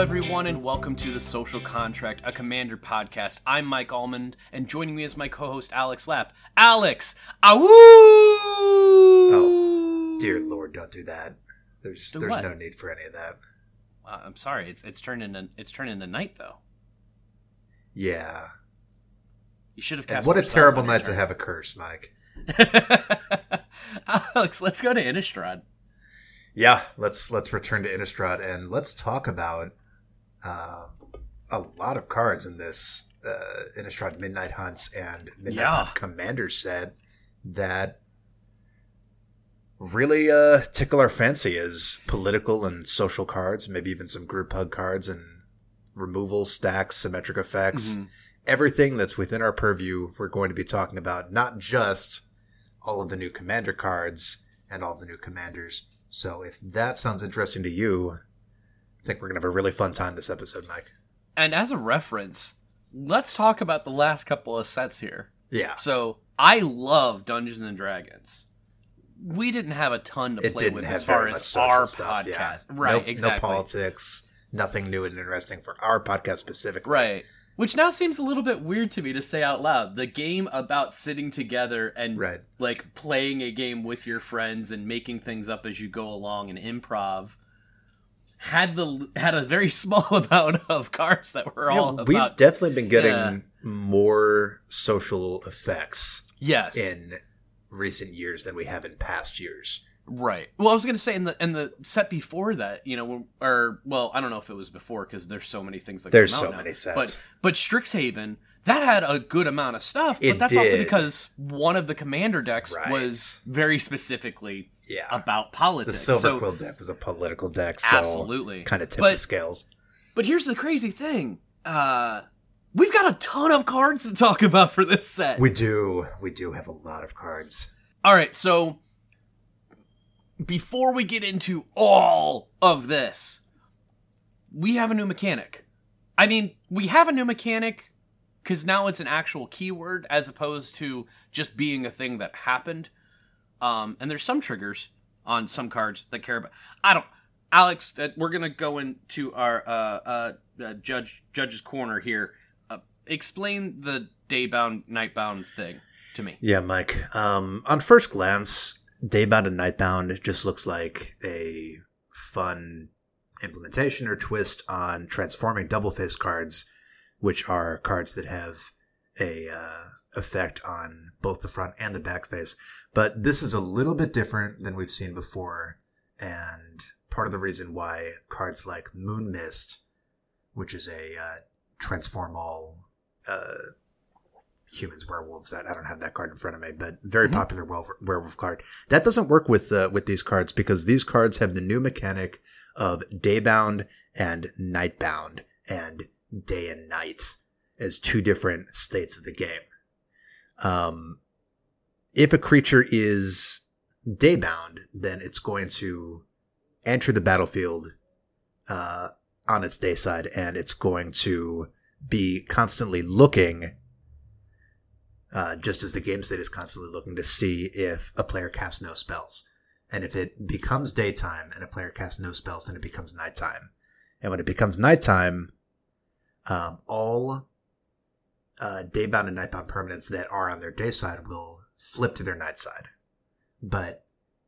Hello, everyone, and welcome to the Social Contract, a Commander podcast. I'm Mike Almond, and joining me is my co-host Alex Lapp. Alex, awoo! Oh, dear Lord, don't do that. There's Do there's what? no need for any of that. Uh, I'm sorry, it's it's turned into it's turned into night though. Yeah. You should have. And what a terrible night to have a curse, Mike. Alex, let's go to Innistrad. Yeah, let's let's return to Innistrad and let's talk about uh, a lot of cards in this uh, Innistrad Midnight Hunts and Midnight Yeah. Hunt Commander set that really uh, tickle our fancy as political and social cards, maybe even some group hug cards and removal stacks, symmetric effects. Mhm. everything that's within our purview, we're going to be talking about not just all of the new commander cards and all the new commanders. So if that sounds interesting to you, I think we're going to have a really fun time this episode, Mike. And as a reference, let's talk about the last couple of sets here. Yeah. So I love Dungeons and Dragons. We didn't have a ton to It play didn't with have as far as our stuff. podcast. Yeah. Right, no, exactly. No politics, nothing new and interesting for our podcast specifically. Right. Which now seems a little bit weird to me to say out loud. The game about sitting together and Right. like playing a game with your friends and making things up as you go along and improv had the had a very small amount of cards that were all Yeah, we've about definitely been getting Yeah. more social effects yes in recent years than we have in past years. Right. Well, I was going to say in the in the set before that, you know, or well, I don't know if it was before because there's so many things that There's so now. many sets. But but Strixhaven that had a good amount of stuff, It but that's also because one of the commander decks Right. was very specifically Yeah. about The politics. Silver So- Quill deck was a political deck, so Absolutely. kind of tipped But- the scales. But here's the crazy thing: uh, we've got a ton of cards to talk about for this set. We do, we do have a lot of cards. All right, so before we get into all of this, we have a new mechanic. I mean, we have a new mechanic because now it's an actual keyword as opposed to just being a thing that happened. Um, and there's some triggers on some cards that care about. I don't. Alex, uh, we're gonna go into our uh, uh, uh, judge judge's corner here. Uh, explain the daybound nightbound thing to me. Yeah, Mike. Um, on first glance, Daybound and Nightbound just looks like a fun implementation or twist on transforming double face cards, which are cards that have a uh, effect on both the front and the back face. But this is a little bit different than we've seen before, and part of the reason why cards like Moonmist, which is a uh, transform all uh, humans werewolves I, I don't have that card in front of me but very Mhm. popular werewolf, werewolf card that doesn't work with uh, with these cards because these cards have the new mechanic of daybound and nightbound and day and night as two different states of the game um if a creature is daybound then it's going to enter the battlefield uh on its day side and it's going to be constantly looking uh, just as the game state is constantly looking to see if a player casts no spells. And if it becomes daytime and a player casts no spells, then it becomes nighttime. And when it becomes nighttime, um, all uh, daybound and nightbound permanents that are on their day side will flip to their night side. But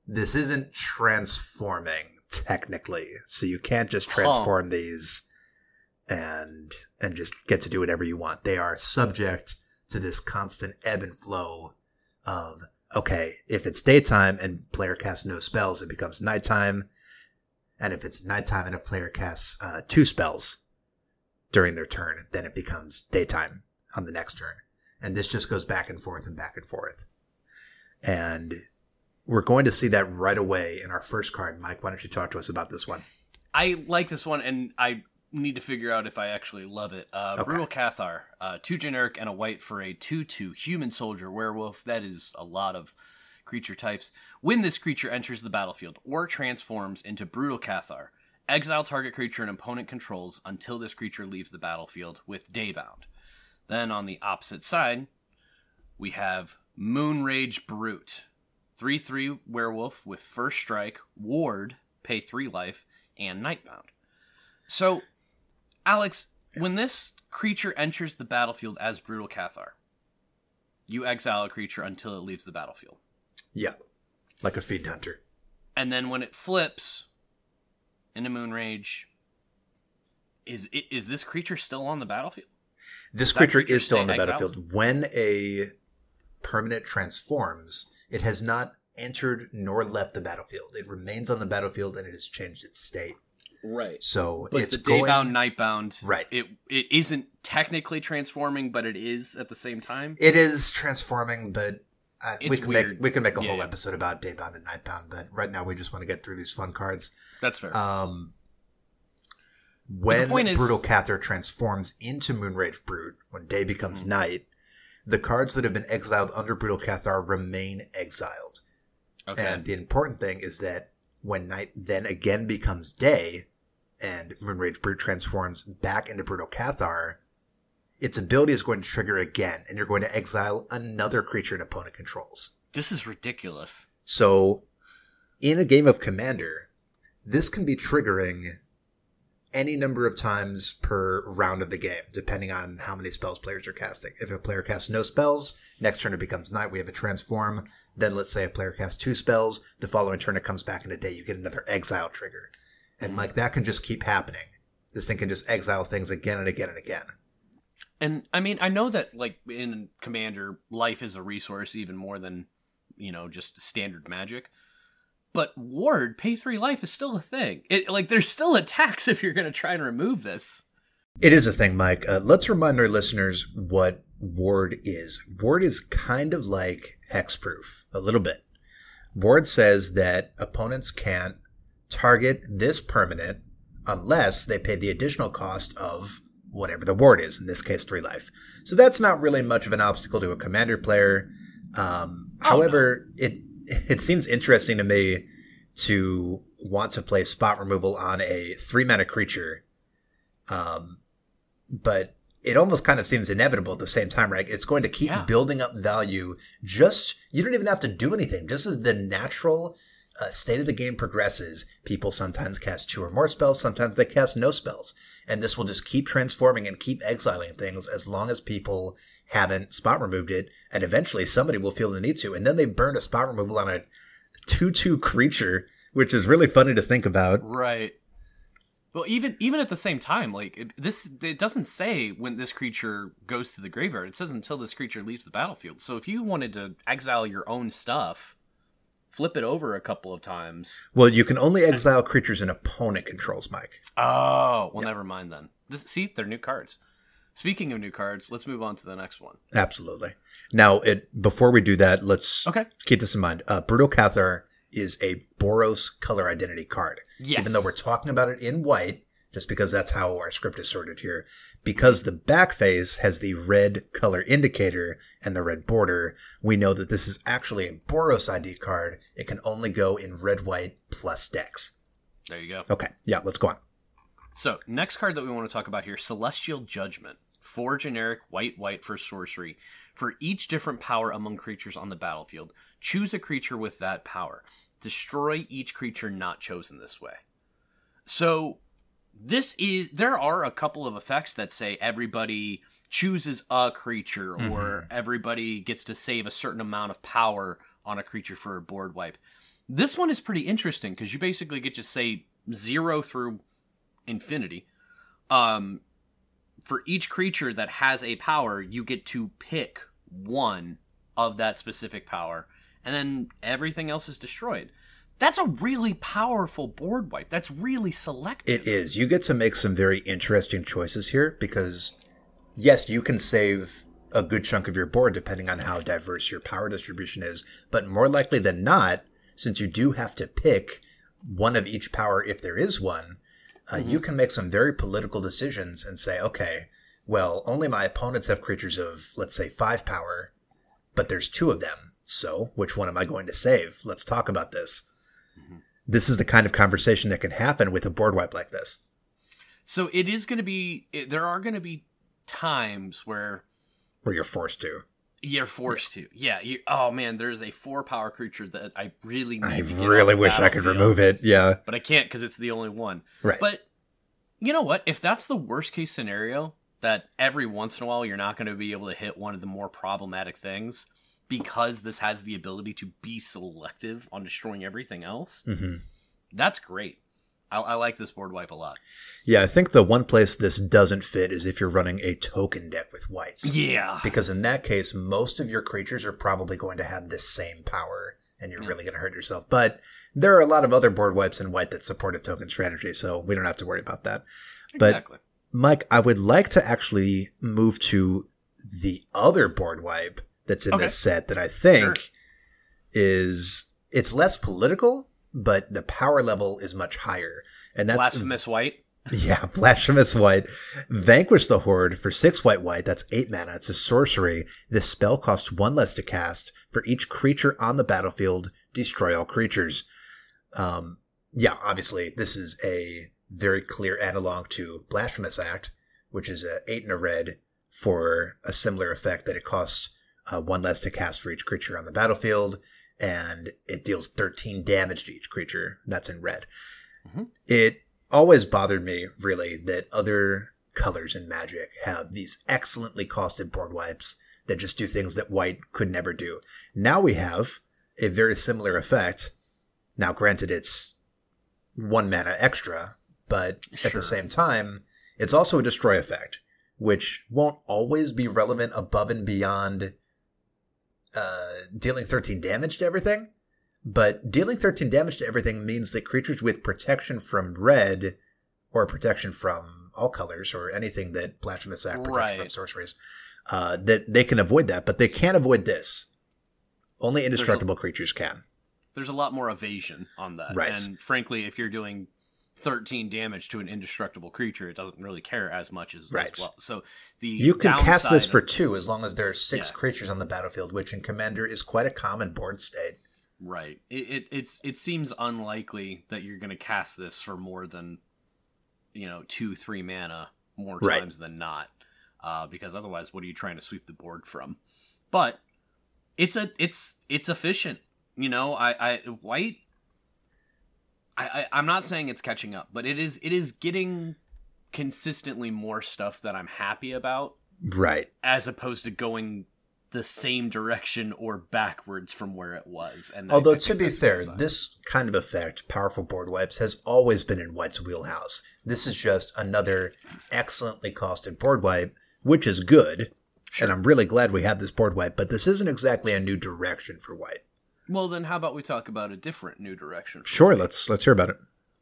this isn't transforming technically, so you can't just Huh. transform these and and just get to do whatever you want. They are subject to this constant ebb and flow of okay, if it's daytime and player casts no spells, it becomes nighttime, and if it's nighttime and a player casts uh, two spells during their turn, then it becomes daytime on the next turn, and this just goes back and forth and back and forth, and we're going to see that right away in our first card. Mike, why don't you talk to us about this one? I like this one, and I need to figure out if I actually love it. Uh, Okay. Brutal Cathar, uh, two generic and a white for a two-two human soldier werewolf. That is a lot of creature types. When this creature enters the battlefield or transforms into Brutal Cathar, exile target creature an opponent controls until this creature leaves the battlefield with Daybound. Then on the opposite side, we have Moonrage Brute, three-three werewolf with first strike, ward, pay three life, and Nightbound. So, Alex, when this creature enters the battlefield as Brutal Cathar, you exile a creature until it leaves the battlefield. Yeah, like a fiend hunter. And then when it flips into Moonrage, is i- is this creature still on the battlefield? This That creature creature is still on the battlefield. When a permanent transforms, it has not entered nor left the battlefield. It remains on the battlefield and it has changed its state. Right. So But it's the going. daybound, nightbound, Right. It it isn't technically transforming, but it is at the same time. It is transforming, but uh, we can make we can make a Yeah, whole yeah. episode about daybound and nightbound. But right now, we just want to get through these fun cards. That's fair. Um, when point is- Brutal Cathar transforms into Moonrage Brute, when day becomes Mhm. night, the cards that have been exiled under Brutal Cathar remain exiled. okay. And the important thing is that when night then again becomes day, and Moonrage Brute transforms back into Brutal Cathar, its ability is going to trigger again, and you're going to exile another creature an opponent controls. this is ridiculous. So, in a game of Commander, this can be triggering any number of times per round of the game, depending on how many spells players are casting. If a player casts no spells, next turn it becomes night, we have a transform. Then let's say a player casts two spells, the following turn it comes back into day, you get another exile trigger. And like that can just keep happening. This thing can just exile things again and again and again. And I mean, I know that like in Commander, life is a resource even more than you know just standard magic. But Ward, pay three life is still a thing. It like there's still a tax if you're going to try and remove this. It is a thing, Mike. Uh, let's remind our listeners what Ward is. Ward is kind of like hexproof, a little bit. Ward says that opponents can't target this permanent unless they pay the additional cost of whatever the ward is, in this case, three life. So that's not really much of an obstacle to a commander player. Um, Oh, however, it it seems interesting to me to want to play spot removal on a three mana creature um, but it almost kind of seems inevitable at the same time, right? It's going to keep Yeah. building up value. Just you don't even have to do anything. Just as the natural uh, state of the game progresses, people sometimes cast two or more spells. Sometimes they cast no spells, and this will just keep transforming and keep exiling things as long as people haven't spot removed it. And eventually, somebody will feel the need to, and then they burn a spot removal on a two-two creature, which is really funny to think about. Right. Well, even even at the same time, like it, this, it doesn't say when this creature goes to the graveyard. It says until this creature leaves the battlefield. So if you wanted to exile your own stuff, flip it over a couple of times. Well, you can only exile creatures an opponent controls, Mike. Oh, well, never mind then. This, see, they're new cards. Speaking of new cards, let's move on to the next one. Absolutely. Now, it before we do that, let's Okay. keep this in mind. Uh, Brutal Cathar is a Boros color identity card. Yes. Even though we're talking about it in white, just because that's how our script is sorted here, because the back face has the red color indicator and the red border, we know that this is actually a Boros ID card. It can only go in red, white plus decks. There you go. Okay, yeah, let's go on. So, next card that we want to talk about here Celestial Judgment. Four generic white white for sorcery. For each different power among creatures on the battlefield, choose a creature with that power. Destroy each creature not chosen this way. So, this is. There are a couple of effects that say everybody chooses a creature or mm-hmm. everybody gets to save a certain amount of power on a creature for a board wipe. This one is pretty interesting because you basically get to say zero through infinity. Um, for each creature that has a power, you get to pick one of that specific power, and then everything else is destroyed. That's a really powerful board wipe. That's really selective. It is. You get to make some very interesting choices here because, yes, you can save a good chunk of your board depending on how diverse your power distribution is. But more likely than not, since you do have to pick one of each power if there is one, uh, you can make some very political decisions and say, okay, well, only my opponents have creatures of, let's say, five power, but there's two of them. So, which one am I going to save? Let's talk about this. This is the kind of conversation that can happen with a board wipe like this. So it is going to be. There are going to be times where where you're forced to. You're forced to. Yeah. You, oh man, there's a four power creature that I really need. I to get really wish I could remove it. Yeah. but I can't because it's the only one. Right. But you know what? If that's the worst case scenario, that every once in a while you're not going to be able to hit one of the more problematic things because this has the ability to be selective on destroying everything else, hmm that's great. I, I like this board wipe a lot. Yeah, I think the one place this doesn't fit is if you're running a token deck with whites. Yeah. Because in that case, most of your creatures are probably going to have this same power, and you're really going to hurt yourself. But there are a lot of other board wipes in white that support a token strategy, so we don't have to worry about that. but- Exactly. Mike, I would like to actually move to the other board wipe that's in Okay. this set that I think Sure. is it's less political, but the power level is much higher. And that's Blasphemous White. Yeah, Blasphemous White. Vanquish the Horde for six white white. That's eight mana. It's a sorcery. This spell costs one less to cast. For each creature on the battlefield, destroy all creatures. Um, yeah, obviously, this is a very clear analog to Blasphemous Act, which is a eight and a red for a similar effect that it costs uh, one less to cast for each creature on the battlefield, and it deals 13 damage to each creature. That's in red. Mhm. It always bothered me, really, that other colors in Magic have these excellently costed board wipes that just do things that white could never do. Now we have a very similar effect. Now, granted, it's one mana extra, but at the same time, it's also a destroy effect, which won't always be relevant above and beyond uh, dealing 13 damage to everything. But dealing 13 damage to everything means that creatures with protection from red or protection from all colors or anything that Blasphemous Act protection from Right. sorceries, uh, that they can avoid that, but they can't avoid this. Only indestructible creatures can. There's a lot more evasion on that. Right. And frankly, if you're doing 13 damage to an indestructible creature, it doesn't really care as much as, as Right. well. So the You can cast this for two as long as there are six Yeah. creatures on the battlefield, which in Commander is quite a common board state. Right. It, it it seems unlikely that you're going to cast this for more than you know two three mana more Right. times than not, uh, because otherwise, what are you trying to sweep the board from? But it's a it's it's efficient. You know, I I white. I, I I'm not saying it's catching up, but it is it is getting consistently more stuff that I'm happy about Right. as opposed to going the same direction or backwards from where it was. And Although I to be fair, this kind of effect, powerful board wipes, has always been in White's wheelhouse. This is just another excellently costed board wipe, which is good. Sure. And I'm really glad we have this board wipe, but this isn't exactly a new direction for White. Well, then how about we talk about a different new direction? Sure, let's let's hear about it.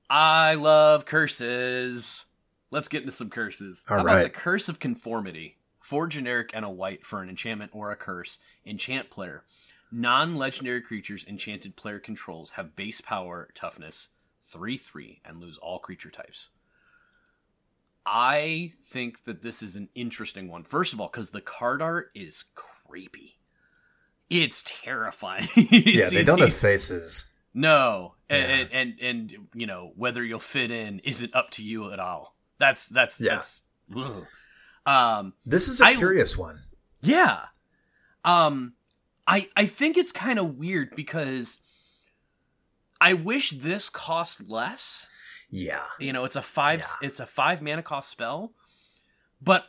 I love curses. Let's get into some curses. All how about the curse of conformity? Four generic and a white for an enchantment or a curse. Enchant player. Non-legendary creatures enchanted player controls have base power, toughness, 3-3, and lose all creature types. I think that this is an interesting one. First of all, because the card art is creepy. It's terrifying. Yeah, they don't have faces. no, Yeah. and, and and you know whether you'll fit in isn't up to you at all. That's that's Yeah. that's. ugh. Um. This is a I- curious one. Yeah. Um. I I think it's kind of weird because I wish this cost less. Yeah. You know, it's a five. Yeah. It's a five mana cost spell, but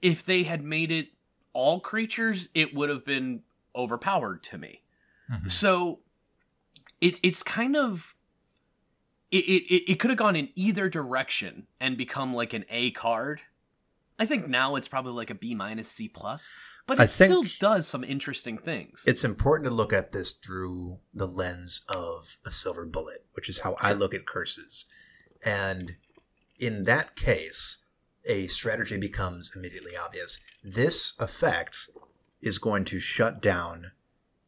if they had made it all creatures, it would have been overpowered to me. Mhm. So it it's kind of it it, it could have gone in either direction and become like an A card. I think now it's probably like a B minus C plus, but it still does some interesting things. It's important to look at this through the lens of a silver bullet, which is how I look at curses. And in that case, a strategy becomes immediately obvious. This effect is going to shut down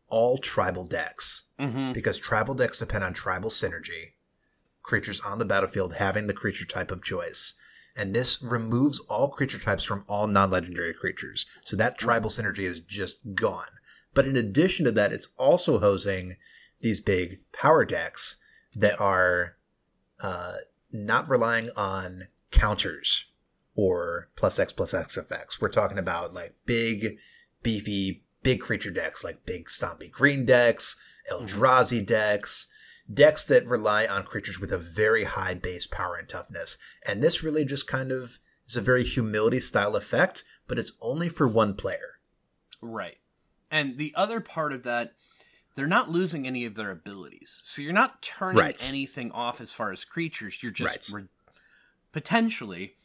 all tribal decks hmm because tribal decks depend on tribal synergy, creatures on the battlefield having the creature type of choice. And this removes all creature types from all non legendary creatures. So that tribal synergy is just gone. But in addition to that, it's also hosing these big power decks that are uh, not relying on counters or plus X plus X effects. We're talking about like big, beefy, big creature decks like big stompy green decks, Eldrazi mm-hmm. decks, decks that rely on creatures with a very high base power and toughness. And this really just kind of is a very humility style effect, but it's only for one player. Right. And the other part of that, they're not losing any of their abilities. So you're not turning Right. anything off as far as creatures. You're just Right. re- potentially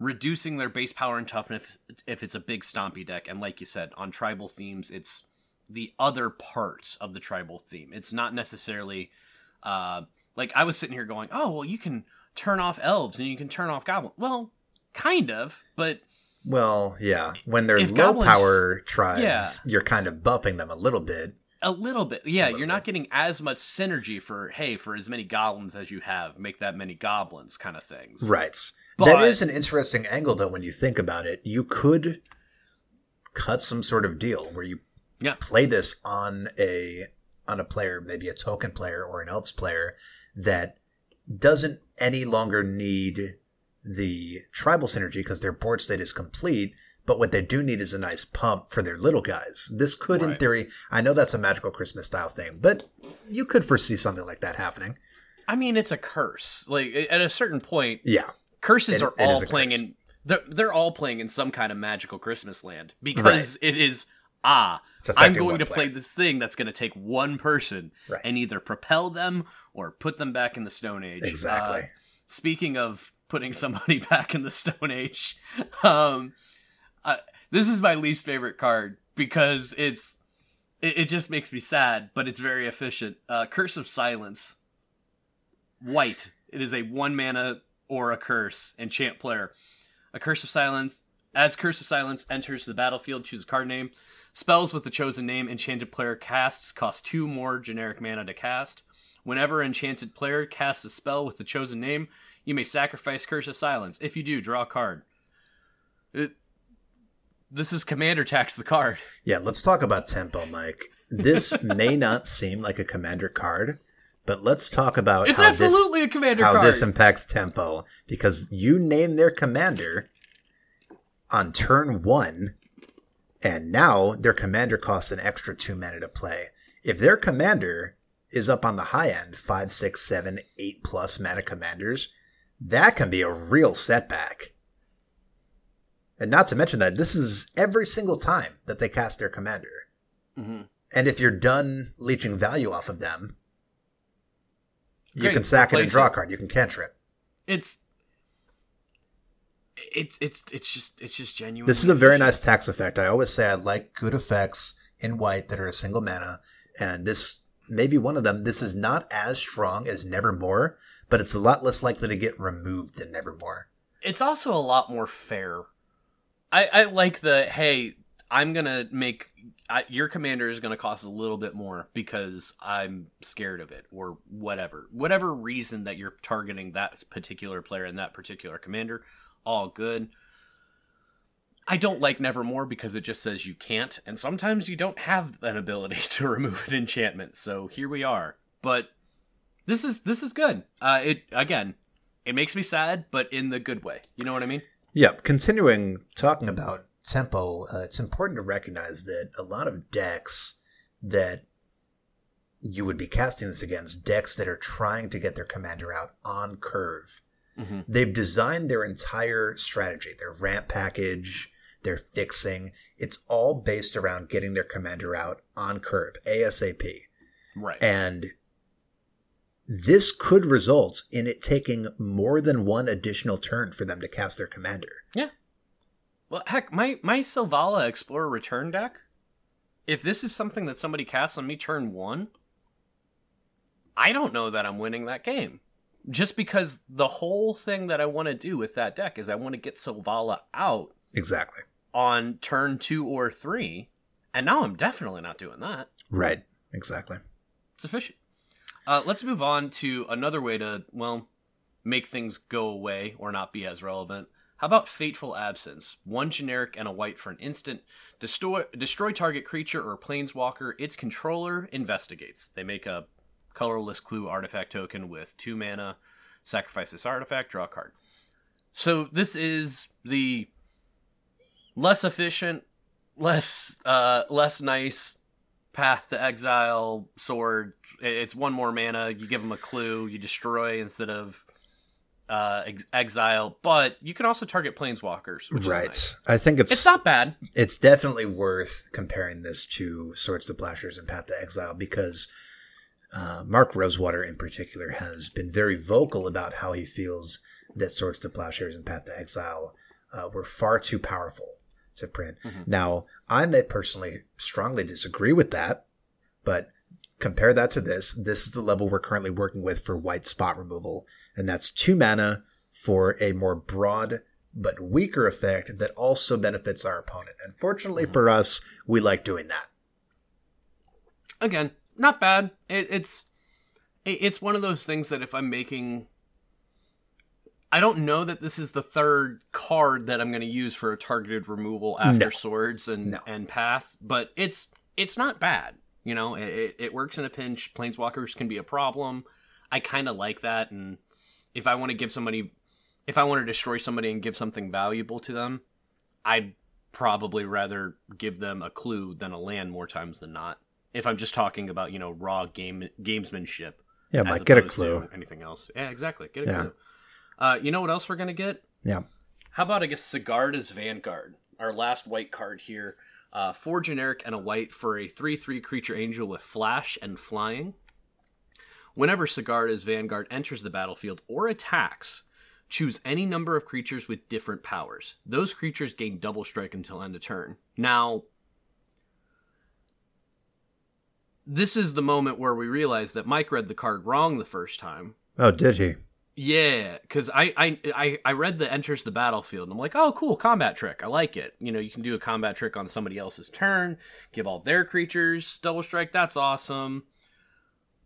reducing their base power and toughness if, if it's a big stompy deck. And like you said, on tribal themes, it's the other parts of the tribal theme. It's not necessarily uh, like I was sitting here going, oh, well, you can turn off elves and you can turn off goblins. Well, kind of, but Well, yeah. When they're If low goblins- power tribes, Yeah. you're kind of buffing them a little bit. A little bit, yeah. little you're not bit. getting as much synergy for hey, for as many goblins as you have, make that many goblins, kind of things. Right. But- that is an interesting angle, though, when you think about it. You could cut some sort of deal where you Yeah. play this on a on a player, maybe a token player or an elves player that doesn't any longer need the tribal synergy because their board state is complete. But what they do need is a nice pump for their little guys. This could, in theory, I know that's a magical Christmas style thing, but you could foresee something like that happening. I mean, it's a curse. Like at a certain point, Yeah, curses It- are all playing curse. in. They're, they're all playing in some kind of magical Christmas land because it is ah. I'm going to player. play this thing that's going to take one person Right. and either propel them or put them back in the Stone Age. exactly. Uh, speaking of putting somebody back in the Stone Age, um, uh, this is my least favorite card because it's it, it just makes me sad, but it's very efficient. Uh, curse of Silence, white. It is a one mana or a curse enchant player. A curse of silence. As Curse of Silence enters the battlefield, choose a card name. Spells with the chosen name enchanted player casts cost two more generic mana to cast. Whenever enchanted player casts a spell with the chosen name, you may sacrifice Curse of Silence. If you do, draw a card. It, this is Commander Tax the card. Yeah, let's talk about tempo, Mike. This may not seem like a commander card, but let's talk about It's how absolutely a Commander this how card. this impacts tempo because you name their commander on turn 1 and now their commander costs an extra 2 mana to play. If their commander is up on the high end, five, six, seven, eight plus mana commanders, that can be a real setback. And not to mention that this is every single time that they cast their commander. Mhm. And if you're done leeching value off of them, you can sack it and draw a card. You can cantrip. It's it's it's it's just it's just genuine. This is a very nice tax effect. I always say I like good effects in white that are a single mana, and this may be one of them. This is not as strong as Nevermore, but it's a lot less likely to get removed than Nevermore. It's also a lot more fair. I I like the hey, I'm gonna make I, your commander is gonna cost a little bit more because I'm scared of it or whatever whatever reason that you're targeting that particular player and that particular commander. All good. I don't like Nevermore because it just says you can't, and sometimes you don't have an ability to remove an enchantment. So here we are. But this is this is good. Uh, it again, it makes me sad, but in the good way. You know what I mean? Yep. Continuing talking about tempo, uh, it's important to recognize that a lot of decks that you would be casting this against, decks that are trying to get their commander out on curve, Mm-hmm. they've designed their entire strategy, their ramp package, their fixing. It's all based around getting their commander out on curve, ASAP. Right. And this could result in it taking more than one additional turn for them to cast their commander. Well, heck, my my Selvala Explorer Return deck. If this is something that somebody casts on me turn one, I don't know that I'm winning that game. Just because the whole thing that I want to do with that deck is I want to get Selvala out Exactly. on turn two or three, and now I'm definitely not doing that. Right. Exactly. It's efficient. Uh, let's move on to another way to, well, make things go away or not be as relevant. How about Fateful Absence? One generic and a white for an instant. Destroy, destroy target creature or planeswalker. Its controller investigates. They make a colorless clue artifact token with two mana. Sacrifice this artifact, draw a card. So this is the less efficient, less uh, less nice path to exile sword. It's one more mana. You give them a clue. You destroy instead of uh, ex- exile. But you can also target planeswalkers, which right. is nice. I think it's It's not bad. it's definitely worth comparing this to Swords to Plowshares and Path to Exile because uh, Mark Rosewater, in particular, has been very vocal about how he feels that Swords to Plowshares and Path to Exile uh, were far too powerful to print. Mhm. Now, I may personally strongly disagree with that, but compare that to this. This is the level we're currently working with for white spot removal, and that's two mana for a more broad but weaker effect that also benefits our opponent. And fortunately Mhm. for us, we like doing that. Again, not bad. It, it's it, it's one of those things that if I'm making. I don't know that this is the third card that I'm going to use for a targeted removal after No. swords and No. and path, but it's it's not bad. You know, it, it, it works in a pinch. Planeswalkers can be a problem. I kind of like that, and if I want to give somebody, if I want to destroy somebody and give something valuable to them, I'd probably rather give them a clue than a land more times than not. If I'm just talking about you know raw game gamesmanship, Yeah, Mike, get a clue. anything else. Yeah, exactly. Get a Yeah. clue. Uh, you know what else we're gonna get? Yeah. How about I guess Sigarda's Vanguard, our last white card here. Uh, four generic and a white for a three-three creature angel with flash and flying. Whenever Sigarda's Vanguard enters the battlefield or attacks, choose any number of creatures with different powers. Those creatures gain double strike until end of turn. Now, this is the moment where we realize that Mike read the card wrong the first time. Oh, did he? Yeah, because I, I I read the enters the battlefield and I'm like, oh, cool, combat trick. I like it. You know, you can do a combat trick on somebody else's turn, give all their creatures double strike. That's awesome.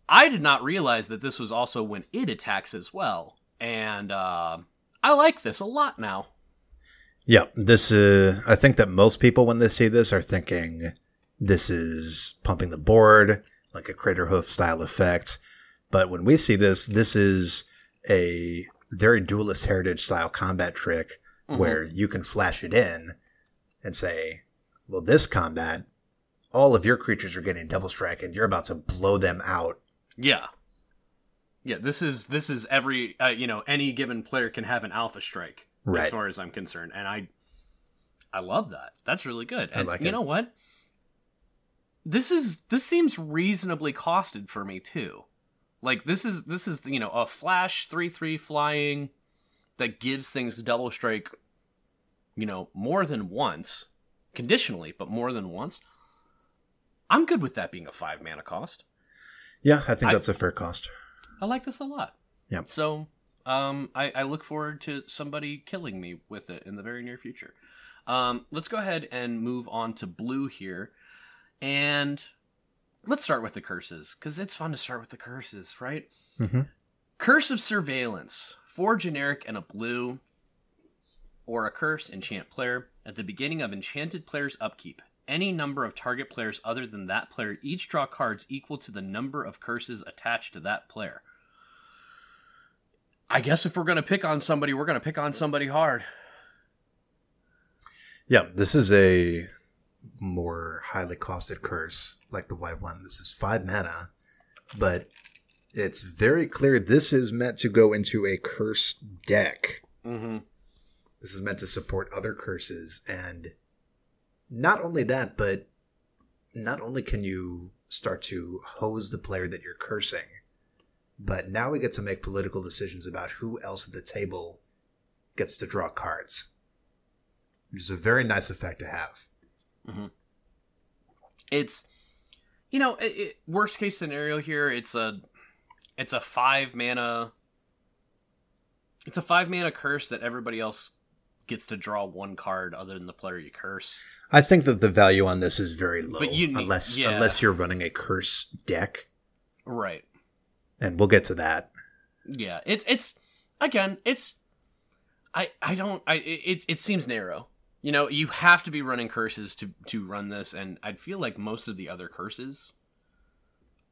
I did not realize that this was also when it attacks as well, and uh, I like this a lot now. Yeah, this is. I think that most people, when they see this, are thinking this is pumping the board, like a Craterhoof style effect. But when we see this, this is a very duelist heritage style combat trick Mhm. where you can flash it in and say, well, this combat, all of your creatures are getting double strike and you're about to blow them out. Yeah. Yeah, this is this is every uh, you know any given player can have an alpha strike Right. as far as I'm concerned, and I I love that. That's really good. I And like you it. know what? This is this seems reasonably costed for me too. Like this is this is you know a flash three three flying that gives things double strike. You know more than once, conditionally, but more than once. I'm good with that being a five mana cost. Yeah, I think I- that's a fair cost. I like this a lot. Yep. So, um, I, I look forward to somebody killing me with it in the very near future. Um, let's go ahead and move on to blue here, and let's start with the curses because it's fun to start with the curses, right? hmm Curse of Surveillance, four generic and a blue, or a curse enchant player at the beginning of enchanted player's upkeep. Any number of target players other than that player each draw cards equal to the number of curses attached to that player. I guess if we're going to pick on somebody, we're going to pick on somebody hard. Yeah, this is a more highly costed curse, like the white one. This is five mana, but it's very clear this is meant to go into a curse deck. Mm-hmm. This is meant to support other curses, and not only that, but not only can you start to hose the player that you're cursing, but now we get to make political decisions about who else at the table gets to draw cards, which is a very nice effect to have. It's, you know, it, it, worst case scenario here. It's a, it's a five mana. It's a five mana curse that everybody else gets to draw one card other than the player you curse. I think that the value on this is very low, need- unless yeah. unless you're running a curse deck, Right. and we'll get to that. Yeah. It's it's again. It's I I don't I it, it seems narrow. You know, you have to be running curses to to run this, and I'd feel like most of the other curses.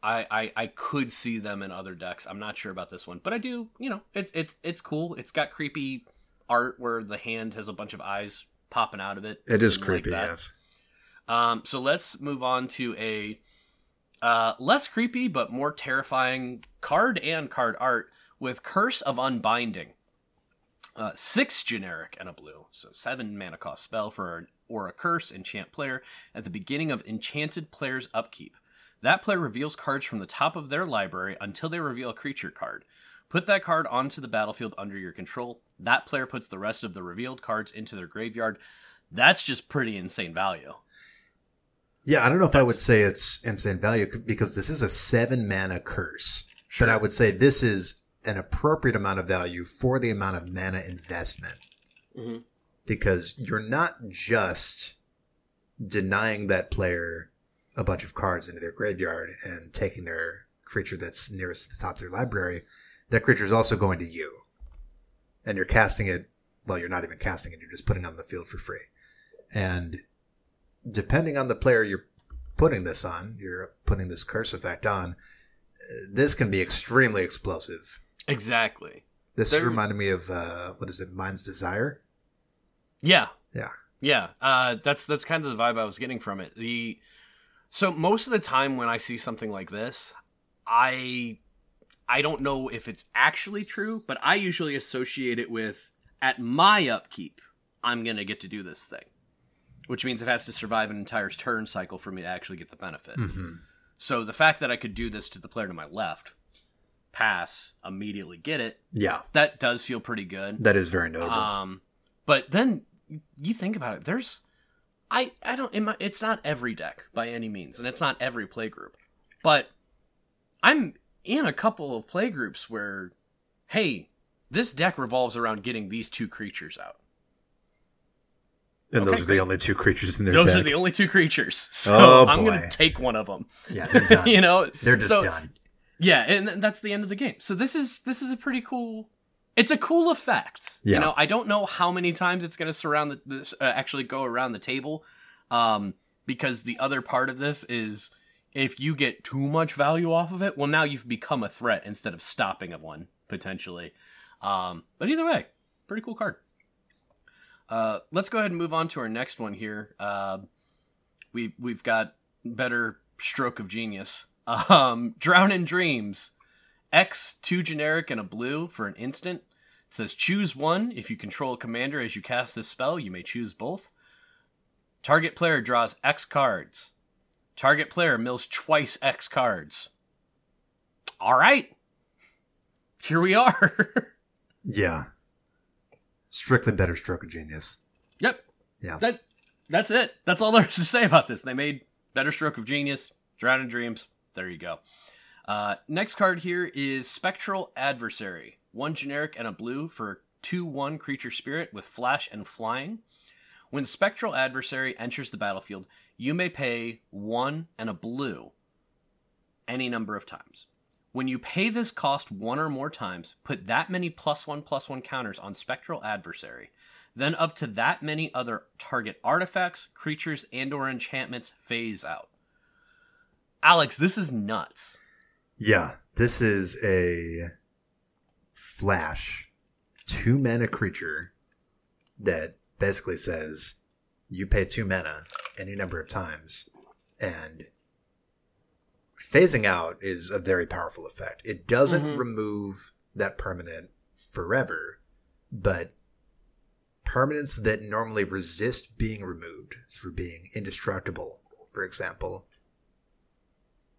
I, I, I could see them in other decks. I'm not sure about this one, but I do. You know, it's it's it's cool. It's got creepy art where the hand has a bunch of eyes popping out of it. It is Didn't like creepy, yes. Um, so let's move on to a Uh, less creepy, but more terrifying card and card art with Curse of Unbinding. Uh, six generic and a blue, so seven mana cost spell for an or a curse enchant player at the beginning of enchanted player's upkeep. That player reveals cards from the top of their library until they reveal a creature card. Put that card onto the battlefield under your control. That player puts the rest of the revealed cards into their graveyard. That's just pretty insane value. Yeah, I don't know if I would say it's insane value because this is a seven mana curse, but I would say this is an appropriate amount of value for the amount of mana investment Mhm. because you're not just denying that player a bunch of cards into their graveyard and taking their creature that's nearest to the top of their library. That creature is also going to you, and you're casting it. Well, you're not even casting it; you're just putting it on the field for free. And depending on the player you're putting this on, you're putting this curse effect on. This can be extremely explosive. Exactly. This reminded me of uh, what is it, Mind's Desire? Yeah. Yeah. Yeah. Uh, that's that's kind of the vibe I was getting from it. The so most of the time when I see something like this, I I don't know if it's actually true, but I usually associate it with at my upkeep, I'm gonna get to do this thing, which means it has to survive an entire turn cycle for me to actually get the benefit. Mm-hmm. So the fact that I could do this to the player to my left, pass, immediately get it, Yeah, that does feel pretty good. that is very notable. Um, but then you think about it. There's, I, I don't. in my- It's not every deck by any means, and it's not every play group. But I'm in a couple of play groups where, hey, this deck revolves around getting these two creatures out. and those are the only two creatures in their Those deck. are the only two creatures. So Oh, I'm gonna take one of them. yeah, they're done. you know, they're just so- done. Yeah, and that's the end of the game. So this is this is a pretty cool. It's a cool effect. Yeah. You know, I don't know how many times it's going to surround the this uh, actually go around the table, um, because the other part of this is if you get too much value off of it, well, now you've become a threat instead of stopping of one potentially. Um, but either way, pretty cool card. Uh, let's go ahead and move on to our next one here. Uh, we we've got better stroke of genius. Um, Drown in Dreams. X, two generic and a blue for an instant. It says choose one. If you control a commander as you cast this spell, you may choose both. Target player draws X cards. Target player mills twice X cards. All right. Here we are. Yeah, strictly better stroke of genius. yep. Yeah. That that's it. That's all there is to say about this. They made better stroke of genius, Drown in Dreams. There you go. Uh, next card here is Spectral Adversary. One generic and a blue for 2 1 creature spirit with flash and flying. When Spectral Adversary enters the battlefield, you may pay 1 and a blue any number of times. When you pay this cost one or more times, put that many plus 1 plus 1 counters on Spectral Adversary. Then up to that many other target artifacts, creatures, and or enchantments phase out. Alex, this is nuts. Yeah, this is a flash two mana creature that basically says you pay two mana any number of times, and phasing out is a very powerful effect. It doesn't Mhm. remove that permanent forever, but permanents that normally resist being removed through being indestructible, for example,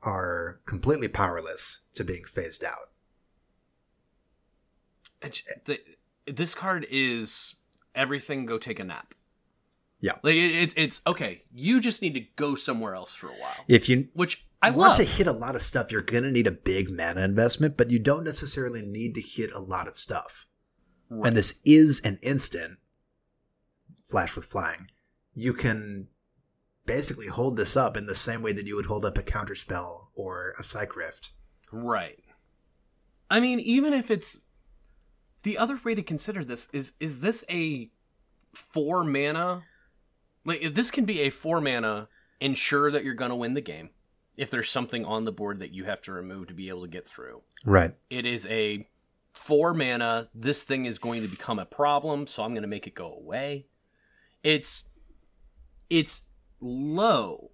are completely powerless to being phased out. The, this card is everything go take a nap. Yeah. Like it, it, it's okay. You just need to go somewhere else for a while, If you which I want love. to hit a lot of stuff, you're going to need a big mana investment, but you don't necessarily need to hit a lot of stuff. Right. And this is an instant flash with flying. You can basically hold this up in the same way that you would hold up a counterspell or a Cyc Rift. Right. I mean, even if it's the other way to consider this is is this a four mana like this can be a four mana ensure that you're gonna win the game if there's something on the board that you have to remove to be able to get through. Right. It is a four mana, this thing is going to become a problem, so I'm gonna make it go away. It's it's low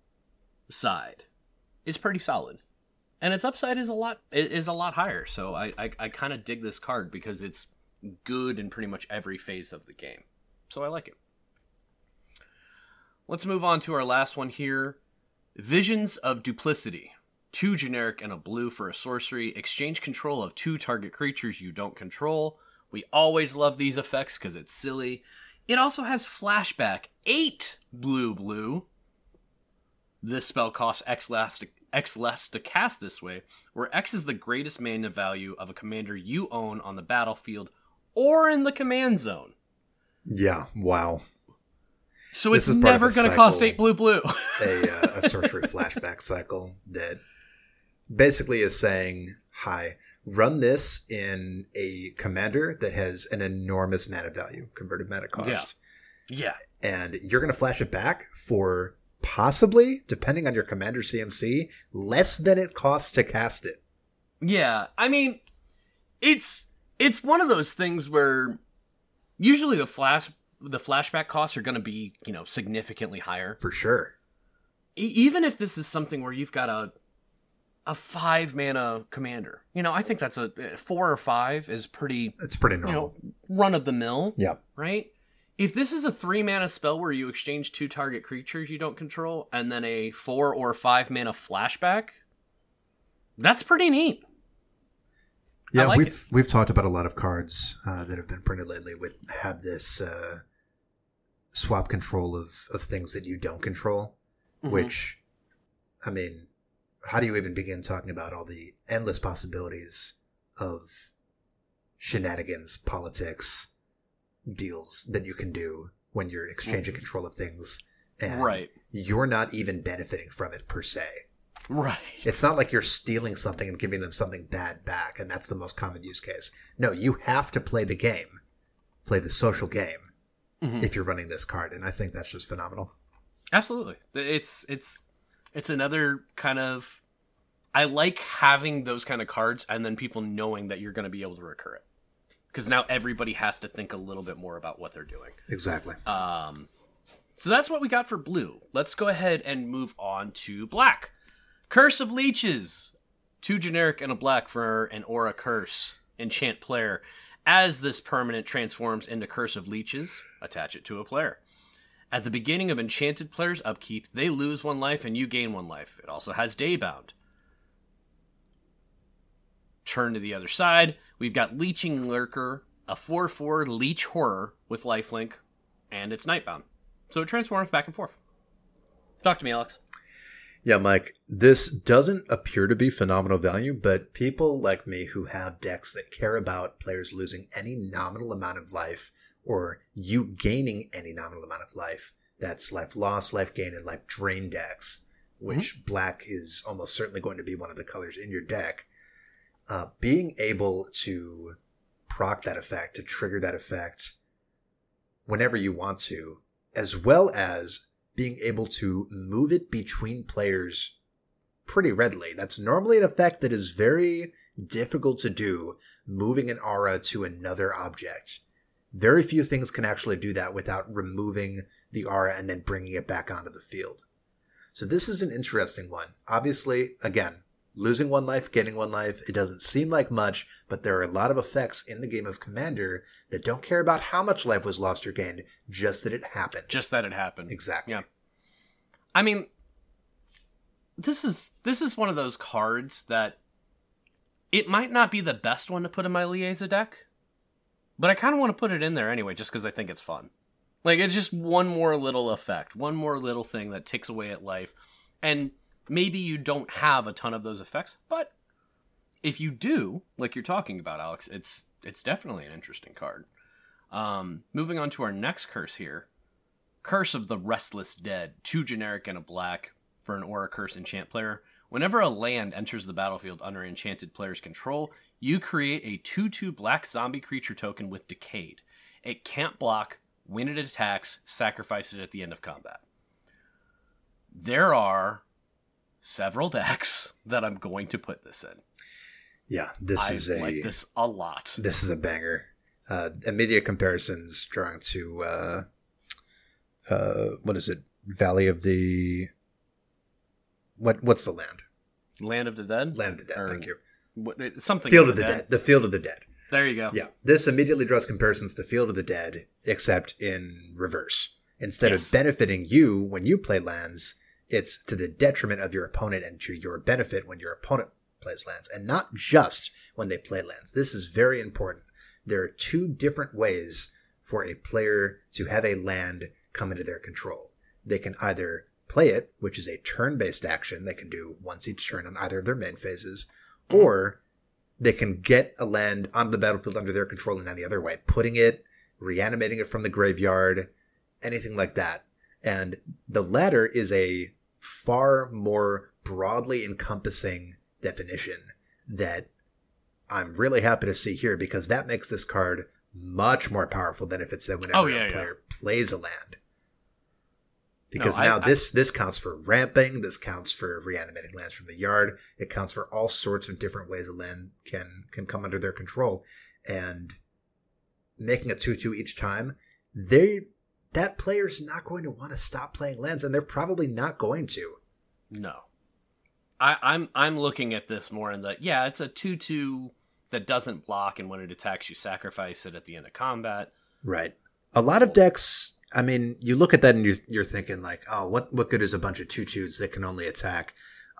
side is pretty solid, and its upside is a lot is a lot higher. So I I, I kind of dig this card because it's good in pretty much every phase of the game. So I like it. Let's move on to our last one here. Visions of Duplicity. Two generic and a blue for a sorcery. Exchange control of two target creatures you don't control. We always love these effects because it's silly. It also has flashback. Eight blue blue. This spell costs X less, to, X less to cast this way, where X is the greatest mana value of a commander you own on the battlefield or in the command zone. Yeah, wow. So it's never going to cost eight blue blue. a, uh, a sorcery flashback cycle that basically is saying, hi, run this in a commander that has an enormous mana value, converted mana cost. Yeah. yeah. And you're going to flash it back for possibly, depending on your commander CMC, less than it costs to cast it. Yeah. I mean, it's it's one of those things where usually the flash the flashback costs are going to be, you know, significantly higher. For sure. E- even if this is something where you've got a a five mana commander. You know, I think that's a four or five is pretty. It's pretty normal. You know, run of the mill. Yeah. Right. If this is a three mana spell where you exchange two target creatures you don't control, and then a four or five mana flashback, that's pretty neat. Yeah, like we've it. we've talked about a lot of cards uh, that have been printed lately with have this uh, swap control of of things that you don't control, mm-hmm. which, I mean, how do you even begin talking about all the endless possibilities of shenanigans, politics, deals that you can do when you're exchanging mm-hmm. control of things and right. you're not even benefiting from it per se. Right. It's not like you're stealing something and giving them something bad back, and that's the most common use case. No, you have to play the game, play the social game, mm-hmm. if you're running this card, and I think that's just phenomenal. Absolutely, it's it's it's another kind of. I like having those kind of cards, and then people knowing that you're going to be able to recur it, because now everybody has to think a little bit more about what they're doing. Exactly. Um, so that's what we got for blue. Let's go ahead and move on to black. Curse of Leeches. Two generic and a black for an aura curse. Enchant player. As this permanent transforms into Curse of Leeches, attach it to a player. At the beginning of enchanted player's upkeep, they lose one life and you gain one life. It also has Daybound. Turn to the other side. We've got Leeching Lurker, a 4 4 Leech Horror with lifelink, and it's Nightbound. So it transforms back and forth. Talk to me, Alex. Yeah, Mike, this doesn't appear to be phenomenal value, but people like me who have decks that care about players losing any nominal amount of life or you gaining any nominal amount of life, that's life loss, life gain, and life drain decks, which mm-hmm. black is almost certainly going to be one of the colors in your deck. Uh, being able to proc that effect, to trigger that effect whenever you want to, as well as being able to move it between players pretty readily. That's normally an effect that is very difficult to do, moving an aura to another object. Very few things can actually do that without removing the aura and then bringing it back onto the field. So this is an interesting one. Obviously, again, losing one life, getting one life, it doesn't seem like much, but there are a lot of effects in the game of Commander that don't care about how much life was lost or gained, just that it happened. Just that it happened. Exactly. Yeah. I mean, this is this is one of those cards that it might not be the best one to put in my Liesa deck, but I kind of want to put it in there anyway, just because I think it's fun. Like it's just one more little effect, one more little thing that takes away at life, and maybe you don't have a ton of those effects, but if you do, like you're talking about, Alex, it's it's definitely an interesting card. Um, moving on to our next curse here, Curse of the Restless Dead, two generic and a black for an aura curse enchant player. Whenever a land enters the battlefield under enchanted player's control, you create a 2 2 black zombie creature token with Decayed. It can't block, when it attacks, sacrifice it at the end of combat. There are several decks that I'm going to put this in. Yeah, this I is a like this a lot. This is a banger. Uh, immediate comparisons drawing to uh, uh, what is it? Valley of the what? What's the land? Land of the Dead. Land of the Dead. Or thank you. What, something. Field of the Dead. The Field of the Dead. There you go. Yeah, this immediately draws comparisons to Field of the Dead, except in reverse. Instead Yes. of benefiting you when you play lands, it's to the detriment of your opponent and to your benefit when your opponent plays lands, and not just when they play lands. This is very important. There are two different ways for a player to have a land come into their control. They can either play it, which is a turn based action they can do once each turn on either of their main phases, or they can get a land onto the battlefield under their control in any other way, putting it, reanimating it from the graveyard, anything like that. And the latter is a far more broadly encompassing definition that I'm really happy to see here because that makes this card much more powerful than if it said whenever Oh, yeah, a yeah. player plays a land. Because I- now I- this this counts for ramping, this counts for reanimating lands from the yard, it counts for all sorts of different ways a land can can come under their control. And making a two two each time, they that player's not going to want to stop playing lands, and they're probably not going to. No. I, I'm I'm looking at this more in the yeah, it's a two two that doesn't block, and when it attacks, you sacrifice it at the end of combat. Right. A lot of decks. I mean, you look at that and you're, you're thinking like, oh, what what good is a bunch of two twos that can only attack?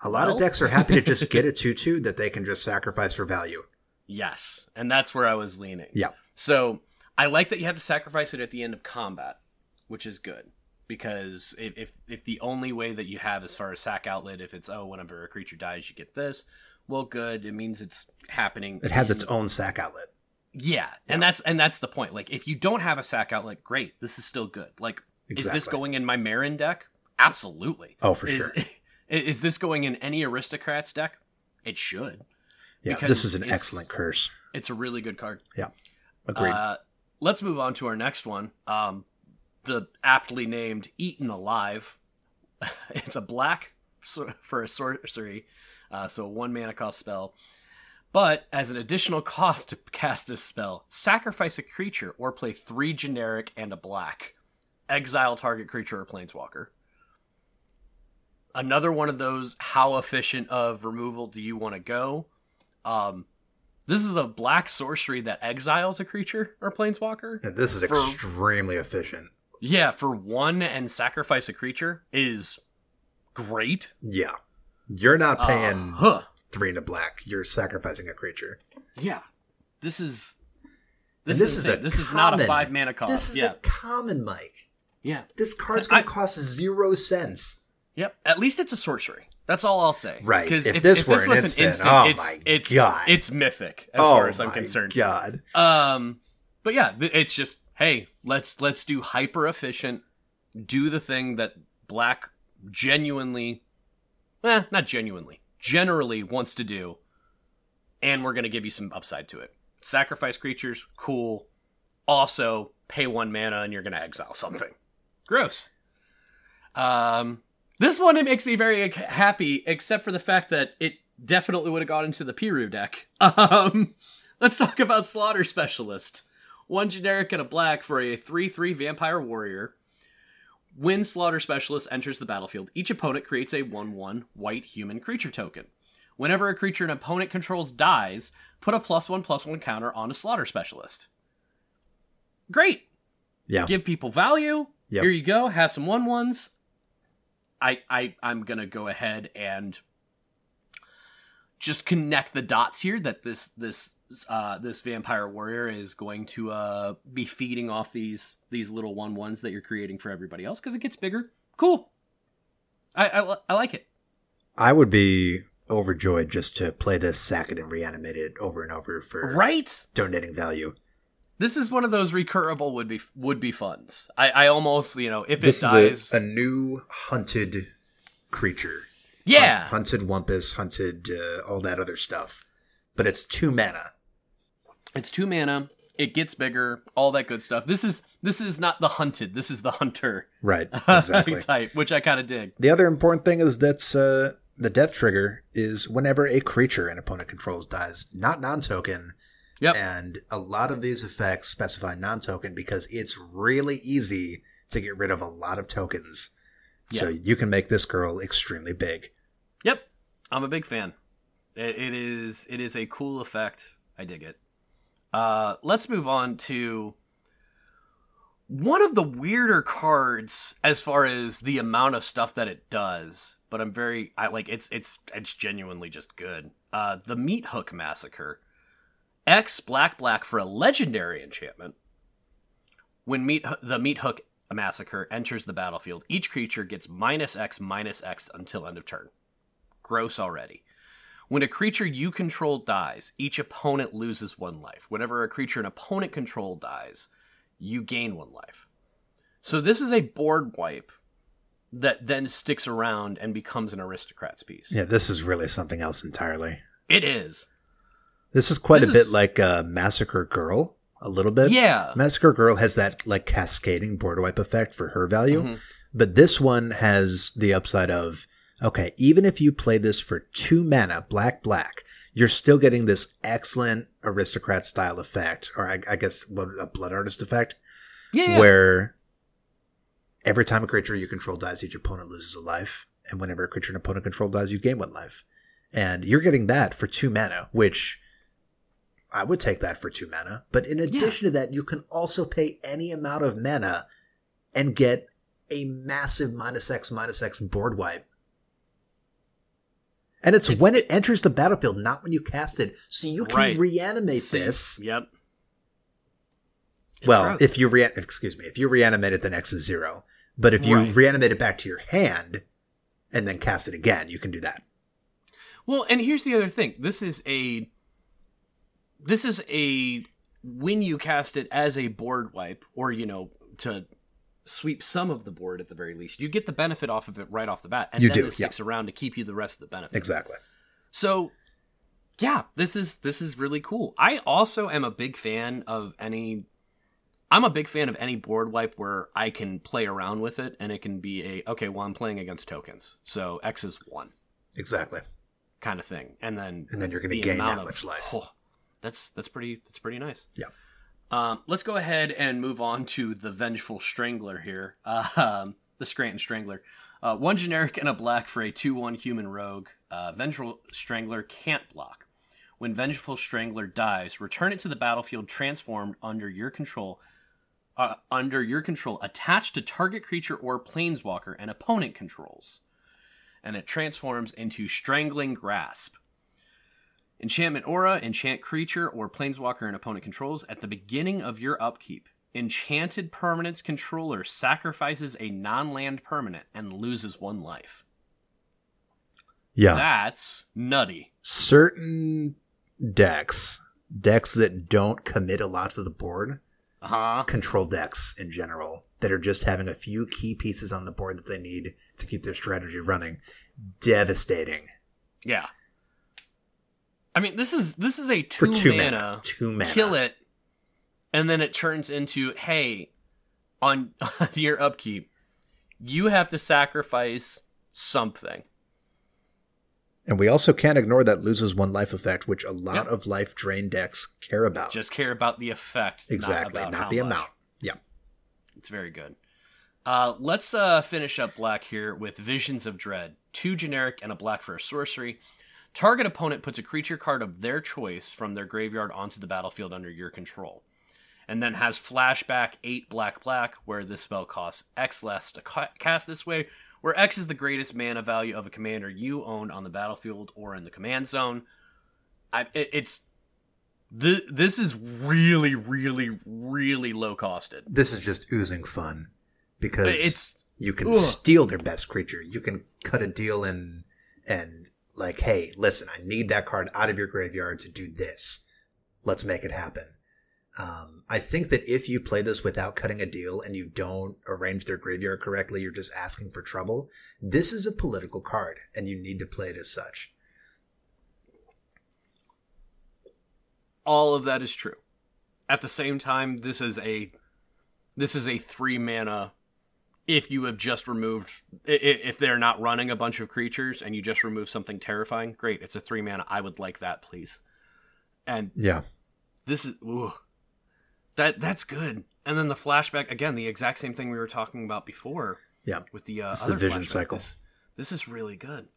A lot Well- of decks are happy to just get a two two that they can just sacrifice for value. Yes, and that's where I was leaning. Yeah. So I like that you have to sacrifice it at the end of combat, which is good because if if, if the only way that you have as far as sack outlet, if it's oh whenever a creature dies you get this, well good. It means it's happening. It has in- its own sack outlet. Yeah, and that's and that's the point. Like, if you don't have a sack outlet, great. This is still good. Like, is this going in my Marin deck? Absolutely. Oh, for is, sure. Is this going in any aristocrats deck? It should. Yeah, this is an excellent curse. It's a really good card. Yeah. Agreed. Uh, let's move on to our next one. Um, the aptly named Eaten Alive. it's a black sor- for a sorcery, uh, so a one mana cost spell. But as an additional cost to cast this spell, sacrifice a creature or play three generic and a black. Exile target creature or planeswalker. Another one of those how efficient of removal do you want to go? Um, this is a black sorcery that exiles a creature or planeswalker. Yeah, this is for- extremely efficient. Yeah, for one and sacrifice a creature is great. Yeah. You're not paying Uh, huh. three into black. You're sacrificing a creature. Yeah, this is. And this is a insane. this is not a five mana cost. This is yeah, a common, Mike. yeah, This card's going to cost zero cents. yep. At least it's a sorcery. That's all I'll say. Right. 'Cause If this were an instant, oh it's, my it's, God. it's mythic as oh far as I'm concerned. God. Um, but yeah, it's just hey, let's let's do hyper efficient, do the thing that Black genuinely, eh, not genuinely, generally wants to do, and we're gonna give you some upside to it. Sacrifice creatures, cool. Also, pay one mana and you're gonna exile something. Gross. Um, this one it makes me very happy, except for the fact that it definitely would have gone into the Piru deck. Um, let's talk about Slaughter Specialist. One generic and a black for a 3 3 vampire warrior. When Slaughter Specialist enters the battlefield, each opponent creates a 1 1 white human creature token. Whenever a creature an opponent controls dies, put a plus 1 plus 1 counter on a Slaughter Specialist. Great! Yeah. Give people value. Yep. Here you go. Have some 1 1s. I, I, I'm going to go ahead and just connect the dots here that this this uh, this vampire warrior is going to uh, be feeding off these these little one ones that you're creating for everybody else because it gets bigger. Cool. I, I I like it. I would be overjoyed just to play this, sack and reanimate it over and over for Right. donating value. This is one of those recurable would be would be funds. I, I almost you know if it This dies, is a, a new hunted creature. Yeah, Hun- hunted Wumpus, hunted uh, all that other stuff. But it's two mana. it's two mana. It gets bigger, all that good stuff. This is this is not the hunted. This is the hunter Right. Exactly. type, which I kind of dig. the other important thing is that uh, the death trigger is whenever a creature an opponent controls dies, not non token. Yep. And a lot of these effects specify non token because it's really easy to get rid of a lot of tokens. So you can make this girl extremely big. I'm a big fan. It, it is it is a cool effect. I dig it. Uh, let's move on to one of the weirder cards as far as the amount of stuff that it does. But I'm very I like it's it's it's genuinely just good. Uh, the Meat Hook Massacre. X black black for a legendary enchantment. When meat the Meat Hook Massacre enters the battlefield, each creature gets minus X minus X until end of turn. Gross already. When a creature you control dies, each opponent loses one life. Whenever a creature an opponent control dies, you gain one life. So this is a board wipe that then sticks around and becomes an aristocrat's piece. Yeah, this is really something else entirely. It is. This is quite This a bit is- like uh, Massacre Girl, a little bit. Yeah. Massacre Girl has that like cascading board wipe effect for her value, Mhm. but this one has the upside of okay, even if you play this for two mana, black black, you're still getting this excellent aristocrat style effect, or I, I guess what a blood artist effect, Yeah. where every time a creature you control dies, each opponent loses a life, and whenever a creature an opponent control dies, you gain one life, and you're getting that for two mana, which. I would take that for two mana, but in addition to that, you can also pay any amount of mana and get a massive minus X minus X board wipe. And it's, It's- when it enters the battlefield, not when you cast it. So you can Right. reanimate See, this. Yep. It's well, gross. if you re- excuse me, if you reanimate it, then X is zero. But if you Right. reanimate it back to your hand and then cast it again, you can do that. Well, and here's the other thing. This is a this is a when you cast it as a board wipe or you know to sweep some of the board at the very least. You get the benefit off of it right off the bat and You then do, it sticks around to keep you the rest of the benefit. Exactly. So yeah, this is this is really cool. I also am a big fan of any I'm a big fan of any board wipe where I can play around with it and it can be a okay, well I'm playing against tokens. So X is 1 Exactly. kind of thing. And then And then you're going to the gain that of- much life. Oh, that's that's pretty that's pretty nice. Yeah. Um, let's go ahead and move on to the Vengeful Strangler here. Um, the Scranton Strangler. Uh, one generic and a black for a 2 1 human rogue. Uh, Vengeful Strangler can't block. When Vengeful Strangler dies, return it to the battlefield transformed under your control. Uh, under your control, attached to target creature or planeswalker and opponent controls. And it transforms into Strangling Grasp. Enchantment Aura, enchant creature or planeswalker and opponent controls at the beginning of your upkeep. Enchanted Permanent's controller sacrifices a non land permanent and loses one life. Yeah. That's nutty. Certain decks, decks that don't commit a lot to the board, Uh huh. control decks in general, that are just having a few key pieces on the board that they need to keep their strategy running, devastating. Yeah. I mean, this is this is a For two, two mana, mana. Two mana. kill it, and then it turns into hey, on, on your upkeep, you have to sacrifice something. And we also can't ignore that loses one life effect, which a lot Yep. of life drain decks care about. Just care about the effect, exactly, not, not, the much. amount. Yeah. It's very good. Uh, let's uh, finish up black here with Visions of Dread. Two generic and a black for a sorcery. Target opponent puts a creature card of their choice from their graveyard onto the battlefield under your control. And then has flashback 8 black black, where this spell costs X less to ca- cast this way, where X is the greatest mana value of a commander you own on the battlefield or in the command zone. I, it, it's. Th- this is really, really, really low costed. This is just oozing fun because It's you can ugh. steal their best creature. You can cut a deal and and like, hey, listen, I need that card out of your graveyard to do this. Let's make it happen. Um, I think that if you play this without cutting a deal and you don't arrange their graveyard correctly, you're just asking for trouble. This is a political card, and you need to play it as such. all of that is true. At the same time, this is a this is a three mana. If you have just removed, if they're not running a bunch of creatures and you just remove something terrifying, great. It's a three mana. I would like that, please. And Yeah. this is ooh, that that's good. And then the flashback again, the exact same thing we were talking about before Yeah. with the uh, the other vision flashback. cycle. This, this is really good.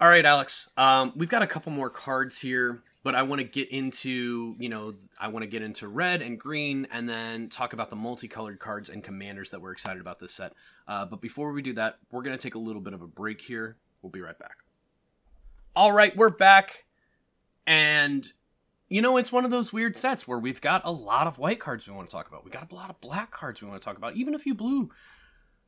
All right, Alex. Um, we've got a couple more cards here, but I want to get into, you know, I want to get into red and green, and then talk about the multicolored cards and commanders that we're excited about this set. Uh, but before we do that, we're gonna take a little bit of a break here. We'll be right back. All right, we're back, and you know, it's one of those weird sets where we've got a lot of white cards we want to talk about. We got a lot of black cards we want to talk about, even a few blue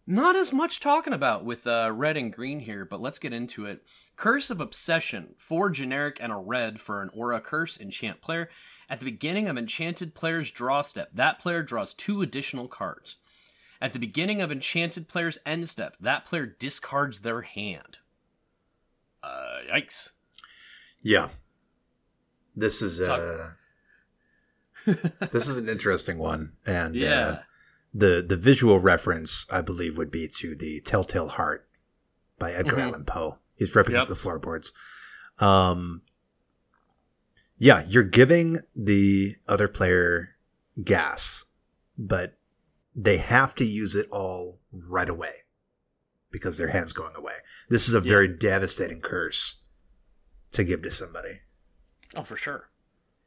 not as much talking about with uh, red and green here, but let's get into it. Curse of Obsession, four generic and a red for an aura curse enchant player. At the beginning of enchanted player's draw step, that player draws two additional cards. At the beginning of enchanted player's end step, that player discards their hand. Uh, yikes. Yeah. This is uh this is an interesting one, and Yeah. uh, the the visual reference I believe would be to the Telltale Heart by Edgar Mhm. Allan Poe. He's ripping Yep. up the floorboards. Um, yeah, you're giving the other player gas, but they have to use it all right away because their hand's going away. This is a Yeah. very devastating curse to give to somebody. Oh, for sure.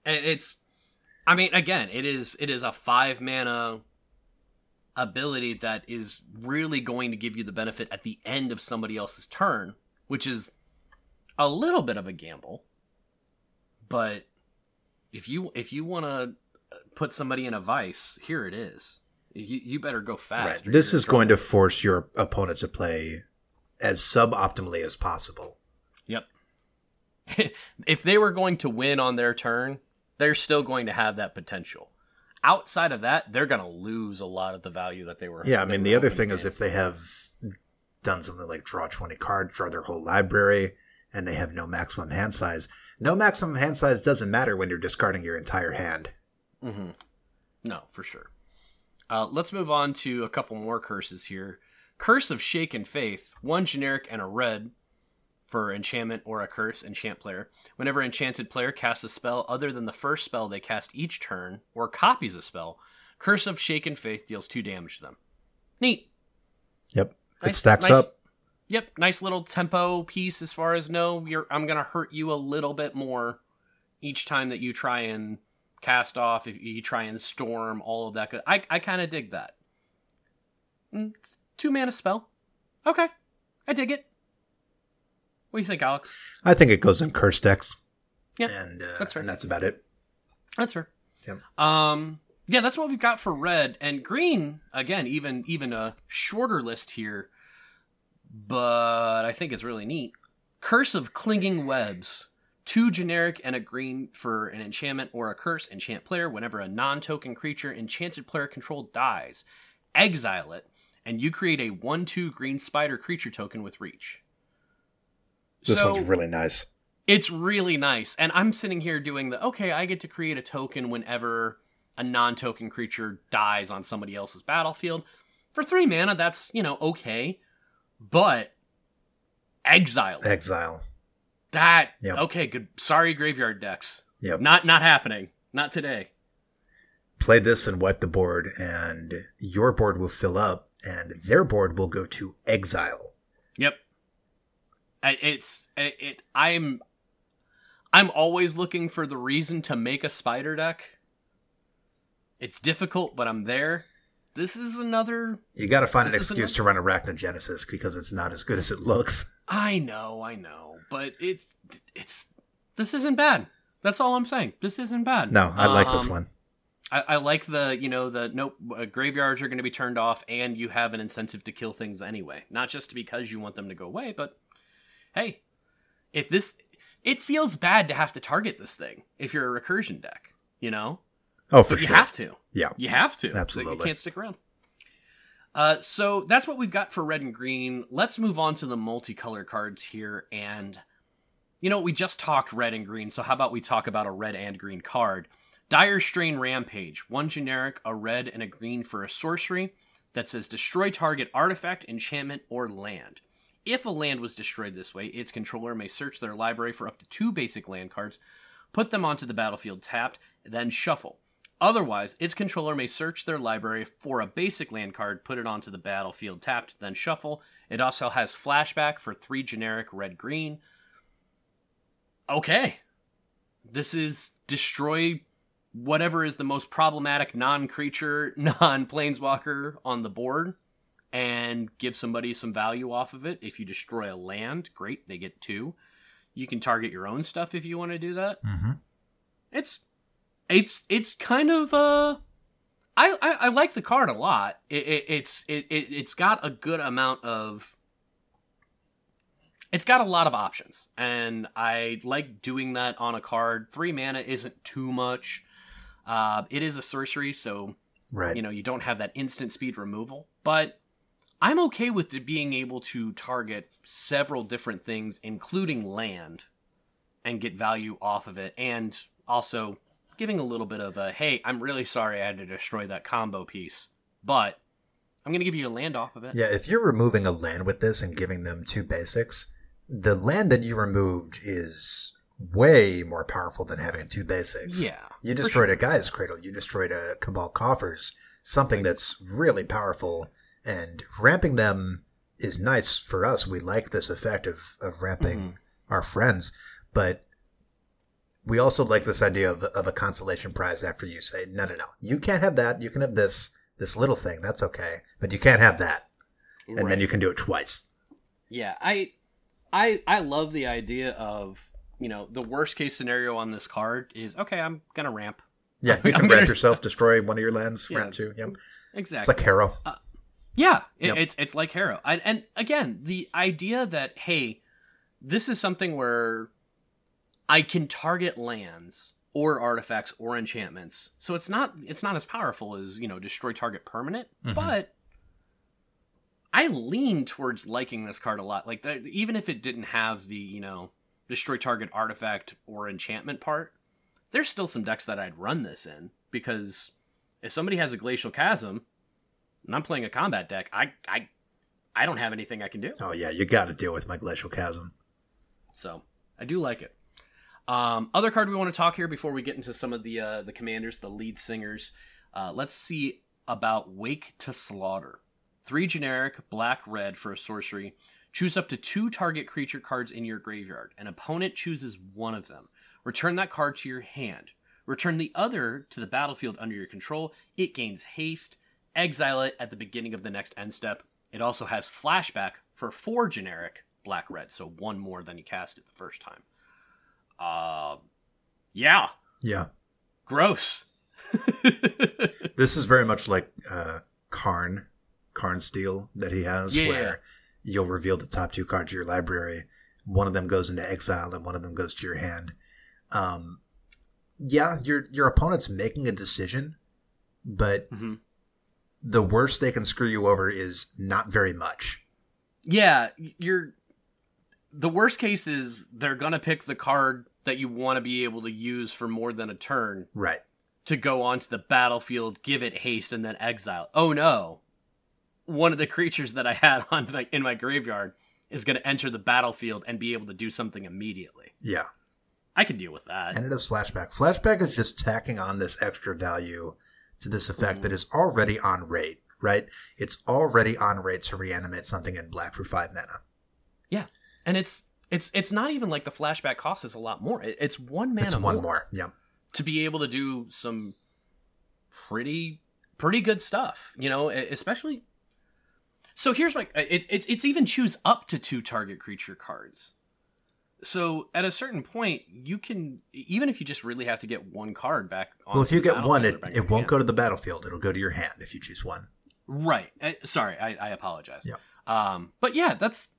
It's, I mean, again, it is it is a five mana ability that is really going to give you the benefit at the end of somebody else's turn, which is a little bit of a gamble. But if you if you want to put somebody in a vice, here it is. You, you better go fast. Right. This is going to force your opponent to play as suboptimally as possible. Yep. if they were going to win on their turn, they're still going to have that potential. Outside of that, they're going to lose a lot of the value that they were. Yeah, I mean, the other thing to is if they have done something like draw 20 cards, draw their whole library, and they have no maximum hand size. No maximum hand size doesn't matter when you're discarding your entire hand. Mm-hmm. No, for sure. Uh, let's move on to a couple more curses here. Curse of Shaken Faith, one generic and a red for enchantment or a curse, enchant player. Whenever enchanted player casts a spell other than the first spell they cast each turn, or copies a spell, Curse of Shaken Faith deals two damage to them. Neat. Yep. It stacks nice- up. Yep, nice little tempo piece as far as no, you're I'm gonna hurt you a little bit more each time that you try and cast off, if you try and storm, all of that. good- I I kind of dig that. Mm, Two mana spell. Okay, I dig it. What do you think, Alex? I think it goes in curse decks. Yeah, and, uh, that's fair. and that's about it. That's fair. Yep. Um, yeah, that's what we've got for red and green. Again, even even a shorter list here, but I think it's really neat. Curse of Clinging Webs. Two generic and a green for an enchantment or a curse. Enchant player. Whenever a non-token creature enchanted player control dies, exile it, and you create a one-two green spider creature token with reach. This So- one's really nice. it's really nice. And I'm sitting here doing the okay, I get to create a token whenever a non token creature dies on somebody else's battlefield. For three mana, that's, you know, okay. But exile. Exile. that Yep. okay, good sorry graveyard decks. Yep. Not not happening. Not today. Play this and wipe the board, and your board will fill up, and their board will go to exile. Yep. It's it, it I'm I'm always looking for the reason to make a spider deck. It's difficult, but I'm there. This is another You got to find an This excuse to run Arachnogenesis because it's not as good as it looks. I know, I know, but it's it's this isn't bad. That's all I'm saying. This isn't bad. No, I like this Um, one. I, I like the you know the nope uh, graveyards are going to be turned off, and you have an incentive to kill things anyway. Not just because you want them to go away, but hey, if this it feels bad to have to target this thing if you're a recursion deck, you know. Oh, for but you have to. Yeah. You have to. Absolutely. You can't stick around. Uh, so that's what we've got for red and green. Let's move on to the multicolor cards here. And, you know, we just talked red and green. So how about we talk about a red and green card? Dire Strain Rampage. One generic, a red and a green for a sorcery that says destroy target artifact, enchantment, or land. If a land was destroyed this way, its controller may search their library for up to two basic land cards, put them onto the battlefield tapped, then shuffle. Otherwise, its controller may search their library for a basic land card, put it onto the battlefield tapped, then shuffle. It also has flashback for three generic red green. okay, this is destroy whatever is the most problematic non-creature, non-planeswalker on the board and give somebody some value off of it. If you destroy a land, great, they get two. You can target your own stuff if you want to do that. Mm-hmm. It's it's it's kind of uh I, I, I like the card a lot. It, it, it's it, it it's got a good amount of it's got a lot of options, and I like doing that on a card. Three mana isn't too much. Uh, it is a sorcery, so Right. you know you don't have that instant speed removal, but I'm okay with being able to target several different things, including land, and get value off of it, and also giving a little bit of a hey, I'm really sorry I had to destroy that combo piece, but I'm gonna give you a land off of it. Yeah, if you're removing a land with this and giving them two basics, the land that you removed is way more powerful than having two basics. Yeah, You destroyed a guy's cradle. You destroyed a cabal coffers. Something that's really powerful, and ramping them is nice for us. We like this effect of of ramping Mhm. our friends, but we also like this idea of of a consolation prize after you say, no, no, no, you can't have that. You can have this this little thing. That's okay, but you can't have that, and Right. then you can do it twice. Yeah, I, I, I love the idea of you know the worst case scenario on this card is okay. I'm gonna ramp Yeah, you can gonna- ramp yourself, destroy one of your lands, Yeah. ramp two. Yep. exactly. It's like Harrow. Yeah, it, Yep. it's it's like Harrow, and, and again, the idea that hey, this is something where I can target lands or artifacts or enchantments, so it's not it's not as powerful as you know destroy target permanent, Mhm. but I lean towards liking this card a lot. Like that, even if it didn't have the you know destroy target artifact or enchantment part, there's still some decks that I'd run this in because if somebody has a glacial chasm and I'm playing a combat deck, I I I don't have anything I can do. Oh yeah, you got to deal with my glacial chasm. So I do like it. Um, other card we want to talk here before we get into some of the uh, the commanders, the lead singers. Uh, let's see about Wake to Slaughter. Three generic black red for a sorcery. Choose up to two target creature cards in your graveyard. An opponent chooses one of them. Return that card to your hand. Return the other to the battlefield under your control. It gains haste. Exile it at the beginning of the next end step. It also has flashback for four generic black red, so one more than you cast it the first time. Uh, yeah, Yeah, gross. this is very much like uh, Karn, Karn Steel that he has, Yeah. where you'll reveal the top two cards of your library. One of them goes into exile, and one of them goes to your hand. Um, yeah, your your opponent's making a decision, but hmm the worst they can screw you over is not very much. Yeah, you're. The worst case is they're gonna pick the card that you want to be able to use for more than a turn Right. to go onto the battlefield, give it haste, and then exile. Oh no! One of the creatures that I had on in my graveyard is going to enter the battlefield and be able to do something immediately. Yeah. I can deal with that. And it is flashback. Flashback is just tacking on this extra value to this effect that mm-hmm. is already on rate, right? It's already on rate to reanimate something in black for five mana. Yeah, and it's it's it's not even like the flashback costs us a lot more. It's one mana it's one more. Yeah. to be able to do some pretty pretty good stuff. You know, especially. So here's my it's it's it's even choose up to two target creature cards. So at a certain point, you can even if you just really have to get one card back. Well, if you get one, it, it won't go to the battlefield. It'll go to your hand if you choose one. Right. Uh, sorry, I, I apologize. Yeah. Um, but yeah, that's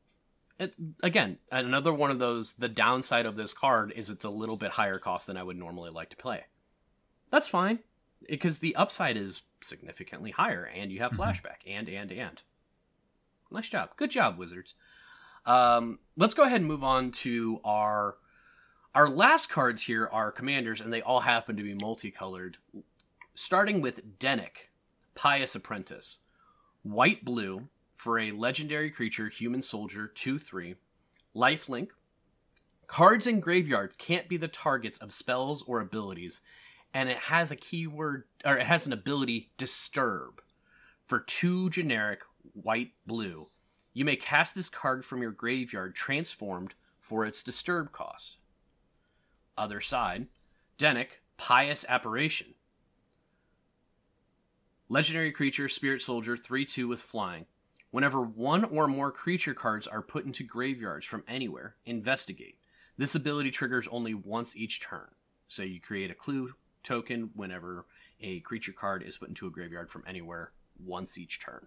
it, again another one of those. The downside of this card is it's a little bit higher cost than I would normally like to play. That's fine because the upside is significantly higher, and you have Mhm. flashback and and and. Nice job. Good job, Wizards. Um, let's go ahead and move on to our our last cards here are commanders, and they all happen to be multicolored. Starting with Dennick, Pious Apprentice. White blue for a legendary creature, human soldier, 2 3. Lifelink. Cards in graveyards can't be the targets of spells or abilities, and it has a keyword, or it has an ability, Disturb. For two generic white blue, you may cast this card from your graveyard transformed for its Disturb cost. Other side, Dennick, Pious Apparition. Legendary creature, Spirit Soldier, 3 2 with flying. Whenever one or more creature cards are put into graveyards from anywhere, investigate. This ability triggers only once each turn. So you create a clue token whenever a creature card is put into a graveyard from anywhere once each turn.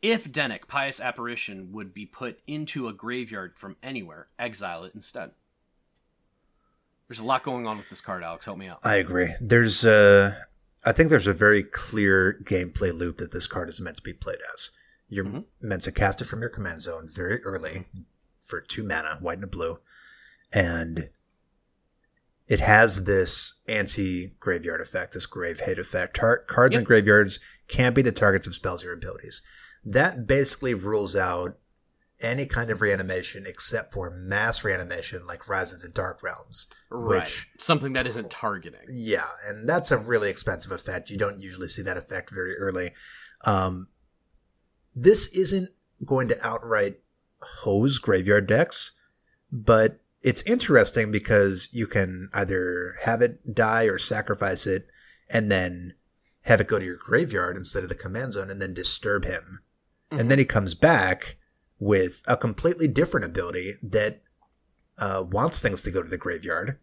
If Dennick, Pious Apparition, would be put into a graveyard from anywhere, exile it instead. There's a lot going on with this card, Alex. Help me out. I agree. There's a, I think there's a very clear gameplay loop that this card is meant to be played as. You're Mhm. meant to cast it from your command zone very early for two mana, white and a blue, and it has this anti graveyard effect, this grave hate effect. Tar- cards in Yep. graveyards can't be the targets of spells or abilities. That basically rules out any kind of reanimation except for mass reanimation like Rise of the Dark Realms. Right. Which Something that isn't targeting. yeah, and that's a really expensive effect. You don't usually see that effect very early. Um, this isn't going to outright hose graveyard decks, but it's interesting because you can either have it die or sacrifice it, and then have it go to your graveyard instead of the command zone, and then disturb him. And then he comes back with a completely different ability that uh, wants things to go to the graveyard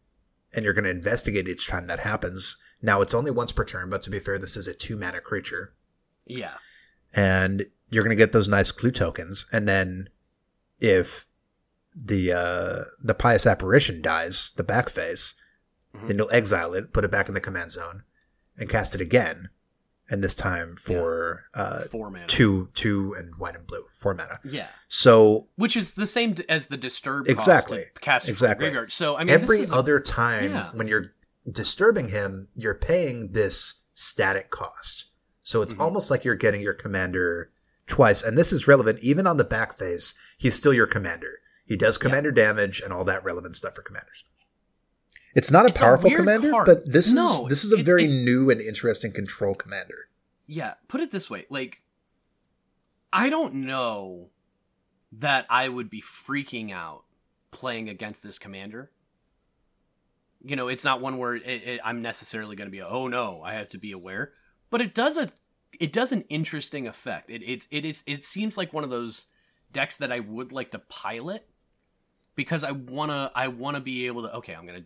and you're going to investigate each time that happens. Now it's only once per turn, but to be fair, this is a two mana creature, Yeah. and you're going to get those nice clue tokens. And then if the uh, the pious apparition dies, the back face, Mhm. then you'll exile it, put it back in the command zone, and cast it again. And this time for uh, Four mana. two two and white and blue, four mana. Yeah. So Which is the same as the disturb Exactly. cast it from the Exactly. graveyard. So I mean, every this is- other time Yeah. when you're disturbing him, you're paying this static cost. So it's Mhm. almost like you're getting your commander twice. And this is relevant even on the back face. He's still your commander. He does commander damage and all that relevant stuff for commanders. It's not a It's powerful weird commander, card. but this No, is this is a very it- new and interesting control commander. yeah, put it this way, like I don't know that I would be freaking out playing against this commander. You know, it's not one where it, it, I'm necessarily going to be, oh no, I have to be aware. But it does a, it does an interesting effect. It it it is it seems like one of those decks that I would like to pilot because I wanna I wanna be able to. Okay, I'm gonna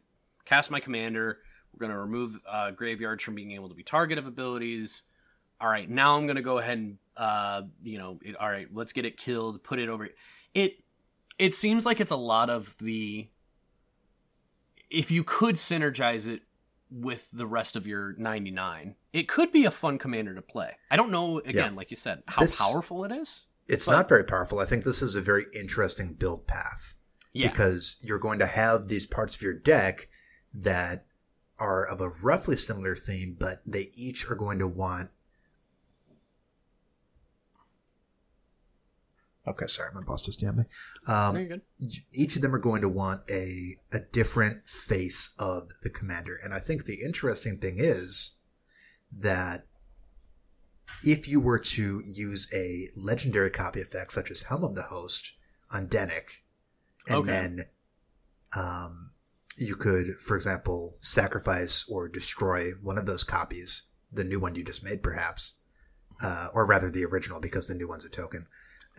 cast my commander. We're gonna remove uh, graveyards from being able to be target of abilities. All right, now I'm gonna go ahead and uh, you know, it, all right, let's get it killed. Put it over. It it seems like it's a lot of the. If you could synergize it with the rest of your 99, it could be a fun commander to play. I don't know, again, like you said, how This- powerful it is. It's But- not very powerful. I think this is a very interesting build path. Yeah. because you're going to have these parts of your deck that are of a roughly similar theme, but they each are going to want. Okay, sorry, my boss just jammed me. Um, each of them are going to want a a different face of the commander, and I think the interesting thing is that if you were to use a legendary copy effect such as Helm of the Host on Dennick, and Okay. then um, you could, for example, sacrifice or destroy one of those copies, the new one you just made, perhaps, uh, or rather the original, because the new one's a token.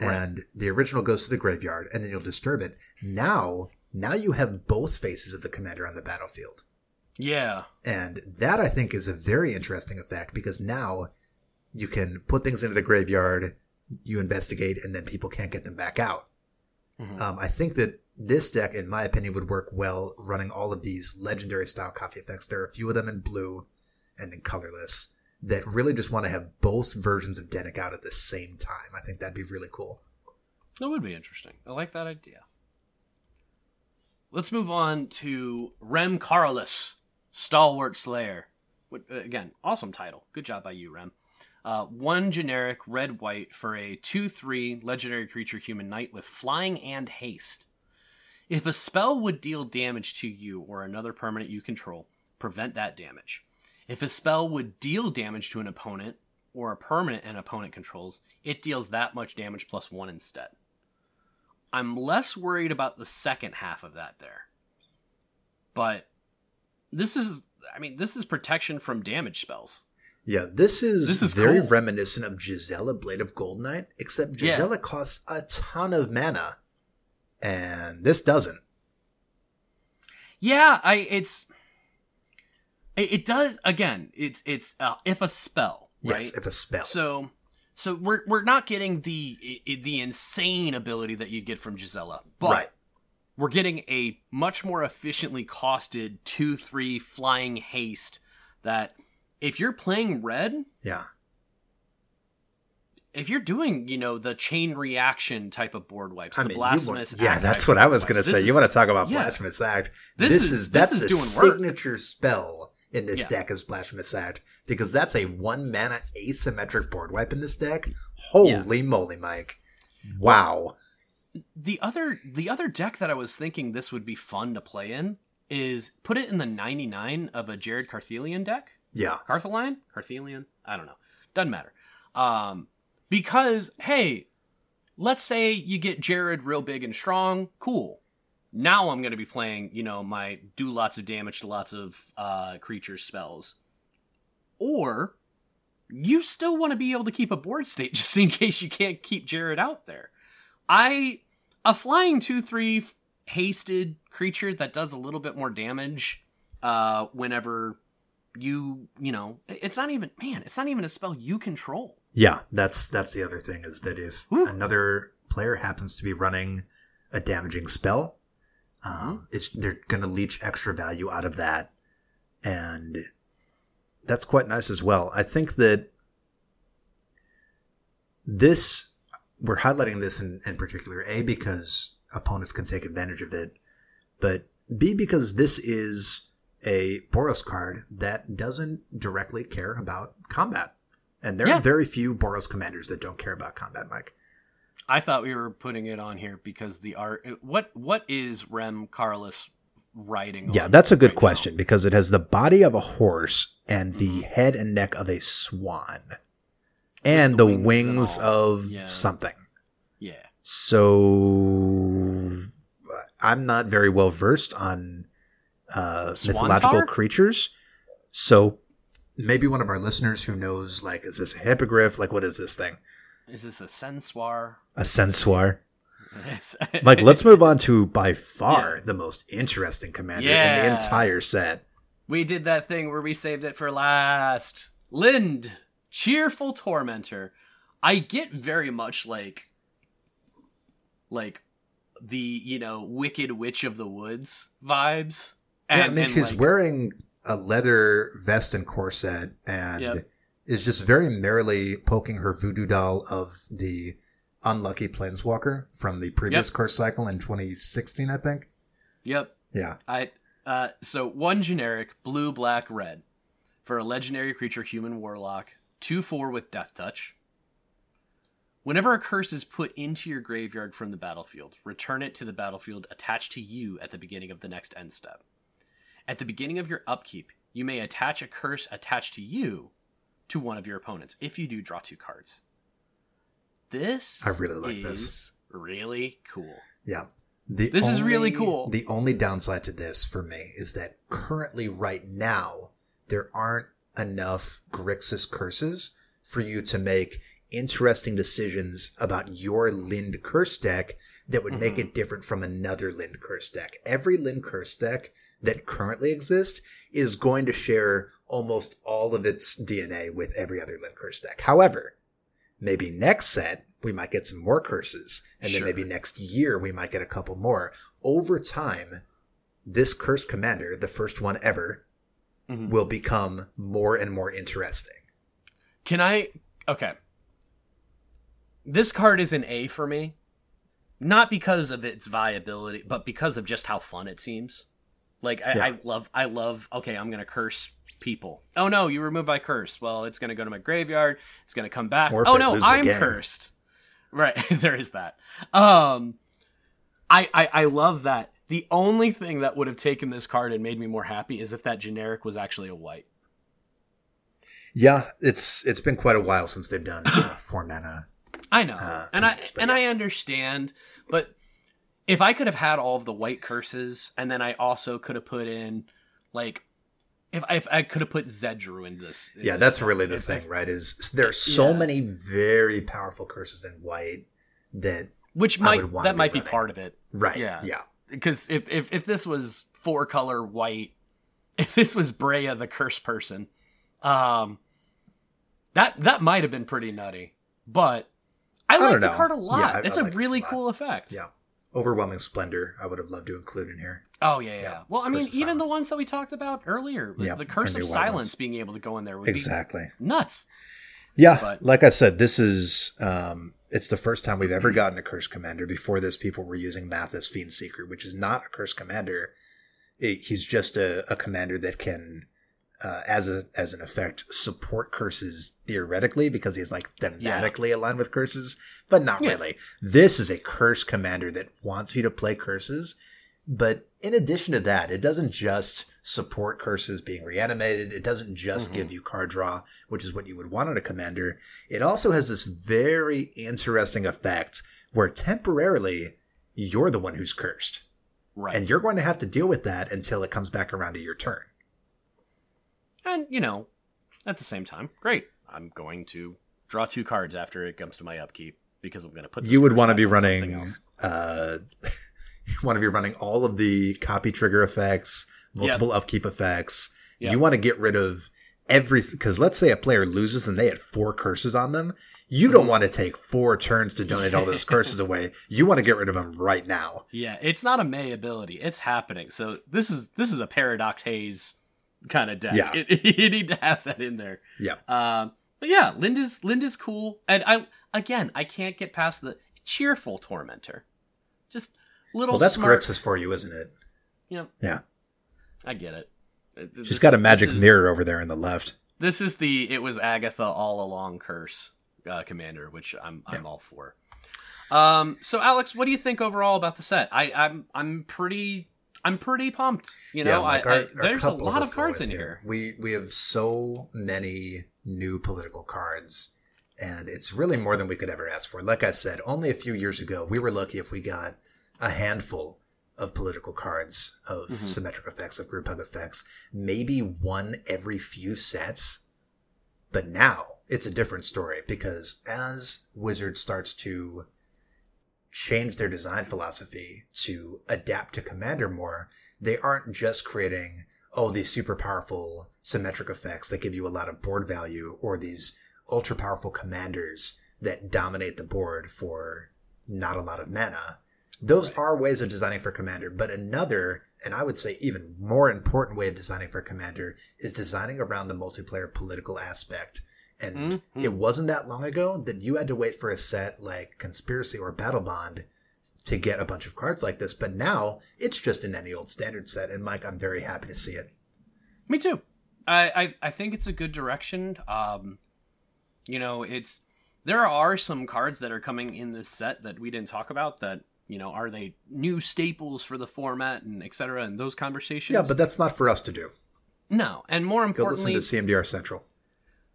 Right. And the original goes to the graveyard, and then you'll disturb it. Now, now you have both faces of the commander on the battlefield. Yeah. And that I think is a very interesting effect because now you can put things into the graveyard, you investigate, and then people can't get them back out. Mhm. Um, I think that this deck, in my opinion, would work well running all of these legendary style copy effects. There are a few of them in blue and in colorless that really just want to have both versions of Dennick out at the same time. I think that'd be really cool. That would be interesting. I like that idea. Let's move on to Rem Karolus, Stalwart Slayer. Uh, again, awesome title. Good job by you, Rem. Uh, one generic red white for a 2 3 legendary creature human knight with flying and haste. If a spell would deal damage to you or another permanent you control, prevent that damage. If a spell would deal damage to an opponent or a permanent an opponent controls, it deals that much damage plus one instead. I'm less worried about the second half of that there. But this is I mean, this is protection from damage spells. Yeah, this is, This is very cool. reminiscent of Gisela Blade of Goldnight, except Yeah. Gisela costs a ton of mana, and this doesn't. Yeah, I it's it, it does again. It's it's uh, if a spell, right? Yes, if a spell. So so we're we're not getting the the insane ability that you get from Gisela, but right. we're getting a much more efficiently costed 2-3 flying haste that if you're playing red, Yeah. If you're doing, you know, the chain reaction type of board wipes, I the mean, you want- yeah, that's what I was going to say. this You is- want to talk about yeah. Blasphemous Act? This This, is- is, that's this the is work. signature spell in this Yeah. deck is Blasphemous Act because that's a one mana asymmetric board wipe in this deck. Holy moly, Mike! Wow. the other the other deck that I was thinking this would be fun to play in is put it in the 99 of a Jared Carthelian deck. Yeah. Cartheline? Carthelian? I don't know. Doesn't matter. Um, because, hey, let's say you get Jared real big and strong. Cool. Now I'm going to be playing, you know, my do lots of damage to lots of uh, creatures spells. Or you still want to be able to keep a board state just in case you can't keep Jared out there. I. A flying 2 3 hasted creature that does a little bit more damage uh, whenever you you know it's not even man it's not even a spell you control Yeah, that's that's the other thing is that if Whew. another player happens to be running a damaging spell, um, it's they're going to leech extra value out of that, and that's quite nice as well. I think that this we're highlighting this in, in particular a because opponents can take advantage of it, but b because this is a Boros card that doesn't directly care about combat. And there Yeah. are very few Boros commanders that don't care about combat, Mike. i thought we were putting it on here because the art what what is Rem Karolus writing Yeah, on that's a good right now? question because it has the body of a horse and the Mhm. head and neck of a swan and the the wings wings, of Yeah. something. yeah So I'm not very well versed on uh, mythological creatures. So maybe one of our listeners who knows, like, is this a hippogriff? Like, what is this thing? is this a sensoir A sensuar? Like, let's move on to by far the most interesting commander in the entire set. we did that thing where we saved it for last Lynde cheerful tormentor i get very much like like the you know wicked witch of the woods vibes yeah, I And- mean, and, she's like, wearing a leather vest and corset and Yep. is just very merrily poking her voodoo doll of the unlucky planeswalker from the previous Yep. course cycle in 2016, I think. yep Yeah. i uh so one generic blue black red for a legendary creature human warlock 2-4 with death touch Whenever a curse is put into your graveyard from the battlefield, return it to the battlefield attached to you at the beginning of the next end step. At the beginning of your upkeep, you may attach a curse attached to you to one of your opponents. If you do, draw two cards. This I really like this. is really cool. Yeah. The This is really cool. The only downside to this for me is that currently, right now, there aren't enough Grixis curses for you to make interesting decisions about your Lynde curse deck that would make Mhm. it different from another Lynde curse deck. Every Lynde curse deck that currently exists is going to share almost all of its DNA with every other Lynde curse deck. However, maybe next set we might get some more curses and then maybe next year we might get a couple more over time this cursed commander the first one ever Mhm. will become more and more interesting Can I? Okay. This card is an A for me, not because of its viability, but because of just how fun it seems. Like I, Yeah. I love, I love. Okay, I'm gonna curse people. Oh no, you removed my curse. Well, it's gonna go to my graveyard. It's gonna come back. Oh no, I'm cursed. Right, there is that. Um, I, I I love that. The only thing that would have taken this card and made me more happy is if that generic was actually a white. yeah it's it's been quite a while since they've done uh, four mana I know, uh, and I and yeah. I understand, but if I could have had all of the white curses, and then I also could have put in like if, if I could have put Zedruu into this. Yeah, in that's really the thing, if- right? Is there's so Yeah. many very powerful curses in white that which I might that be might be part of it. right, Yeah. yeah, because if, if if this was four color white, if this was Breya the curse person, um, that that might have been pretty nutty. But I like the know. card a lot. Yeah, I- it's I a like really a cool effect. yeah. Overwhelming splendor. I would have loved to include in here. Oh yeah, yeah. Yeah. Well, I mean, Curse even the ones that we talked about earlier, Yeah, the curse of silence being able to go in there would Exactly. nuts. Yeah, But- like I said, this is um, it's the first time we've ever gotten a curse commander. Before this, people were using Mathas Fiend Seeker, which is not a curse commander. It- he's just a, a commander that can, uh, as a as an effect, support curses theoretically because he's like thematically aligned with curses, but not Yeah. really. This is a curse commander that wants you to play curses, but in addition to that, it doesn't just support curses being reanimated. It doesn't just Mhm. give you card draw, which is what you would want on a commander. It also has this very interesting effect where temporarily you're the one who's cursed. Right. And you're going to have to deal with that until it comes back around to your turn. And, you know, at the same time, great. I'm going to draw two cards after it comes to my upkeep because I'm going to put. You would want to be running uh you want to be running all of the copy trigger effects, multiple upkeep effects. Yep. You want to get rid of every because let's say a player loses and they had four curses on them. You don't Mhm. want to take four turns to donate all those curses away. You want to get rid of them right now. Yeah, it's not a May ability. It's happening. So this is this is a paradox haze kind of deck. Yeah. It, you need to have that in there. Yeah. Um, but yeah, Linda's Linda's cool, and I again I can't get past the cheerful tormentor. Just little. Well, that's smart, Grixis for you, isn't it? Yeah. Yeah. I get it. Uh, She's this- got a magic is- mirror over there in the left. This is the it was Agatha all along curse uh, commander, which I'm I'm all for. Um, so Alex, what do you think overall about the set? I I'm I'm pretty I'm pretty pumped. You know, like I, our- I, there's a lot of cards in here. We we have so many new political cards, and it's really more than we could ever ask for. Like I said, only a few years ago, we were lucky if we got a handful of political cards of Mhm. symmetric effects, of group hug effects, maybe one every few sets. But now it's a different story because as Wizard starts to change their design philosophy to adapt to Commander more, they aren't just creating, oh, these super powerful symmetric effects that give you a lot of board value or these ultra powerful commanders that dominate the board for not a lot of mana. Those Right. are ways of designing for Commander, but another, and I would say even more important way of designing for Commander is designing around the multiplayer political aspect. And Mhm. it wasn't that long ago that you had to wait for a set like Conspiracy or Battle Bond to get a bunch of cards like this. But now it's just in any old standard set. And Mike, I'm very happy to see it. Me too. I, I I think it's a good direction. Um, you know, it's there are some cards that are coming in this set that we didn't talk about. That you know, are they new staples for the format and et cetera, and those conversations. Yeah, but that's not for us to do. no, and more importantly Go listen to CMDR Central.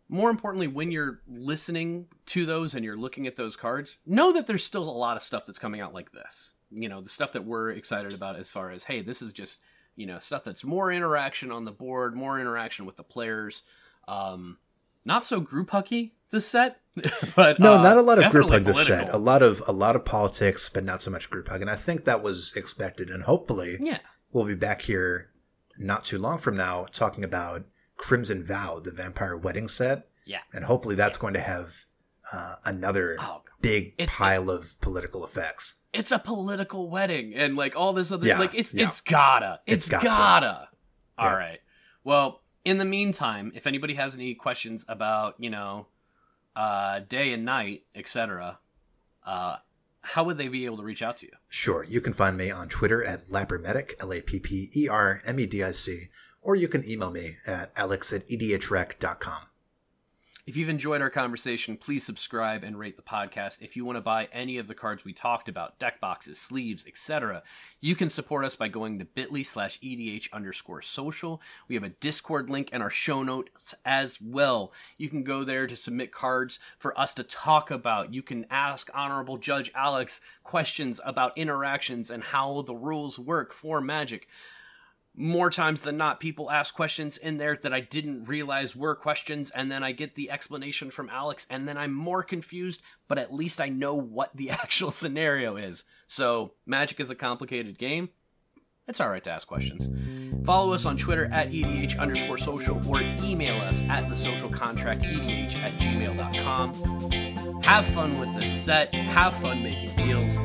More importantly, when you're listening to those and you're looking at those cards, know that there's still a lot of stuff that's coming out like this. You know, the stuff that we're excited about as far as, hey, this is just, you know, stuff that's more interaction on the board, more interaction with the players. Um, not so group hucky this set, but No, uh, not a lot of group hug this set. A lot of a lot of politics, but not so much group hug. And I think that was expected. And hopefully, Yeah, we'll be back here not too long from now talking about Crimson Vow, the vampire wedding set. yeah. And hopefully, that's going to have uh, another Oh, big It's- pile of political effects. it's a political wedding and like all this other Yeah, like it's yeah. it's gotta It's it's, gotta All Yeah. right. well in the meantime if anybody has any questions about you know uh day and night etc uh how would they be able to reach out to you Sure, you can find me on Twitter at Lappermedic, L A P P E R M E D I C, or you can email me at alex at E edhrec.com. If you've enjoyed our conversation, please subscribe and rate the podcast. If you want to buy any of the cards we talked about, deck boxes, sleeves, etc., you can support us by going to bit.ly slash EDH underscore social. We have a Discord link and our show notes as well. You can go there to submit cards for us to talk about. You can ask Honorable Judge Alex questions about interactions and how the rules work for Magic more times than not, people ask questions in there that I didn't realize were questions, and then I get the explanation from Alex, and then I'm more confused, but at least I know what the actual scenario is. So, Magic is a complicated game. It's alright to ask questions. Follow us on Twitter at EDH underscore social or email us at the social contract EDH at gmail.com. Have fun with this set, have fun making deals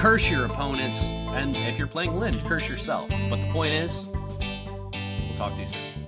curse your opponents, and if you're playing Lynde, curse yourself. But the point is, we'll talk to you soon.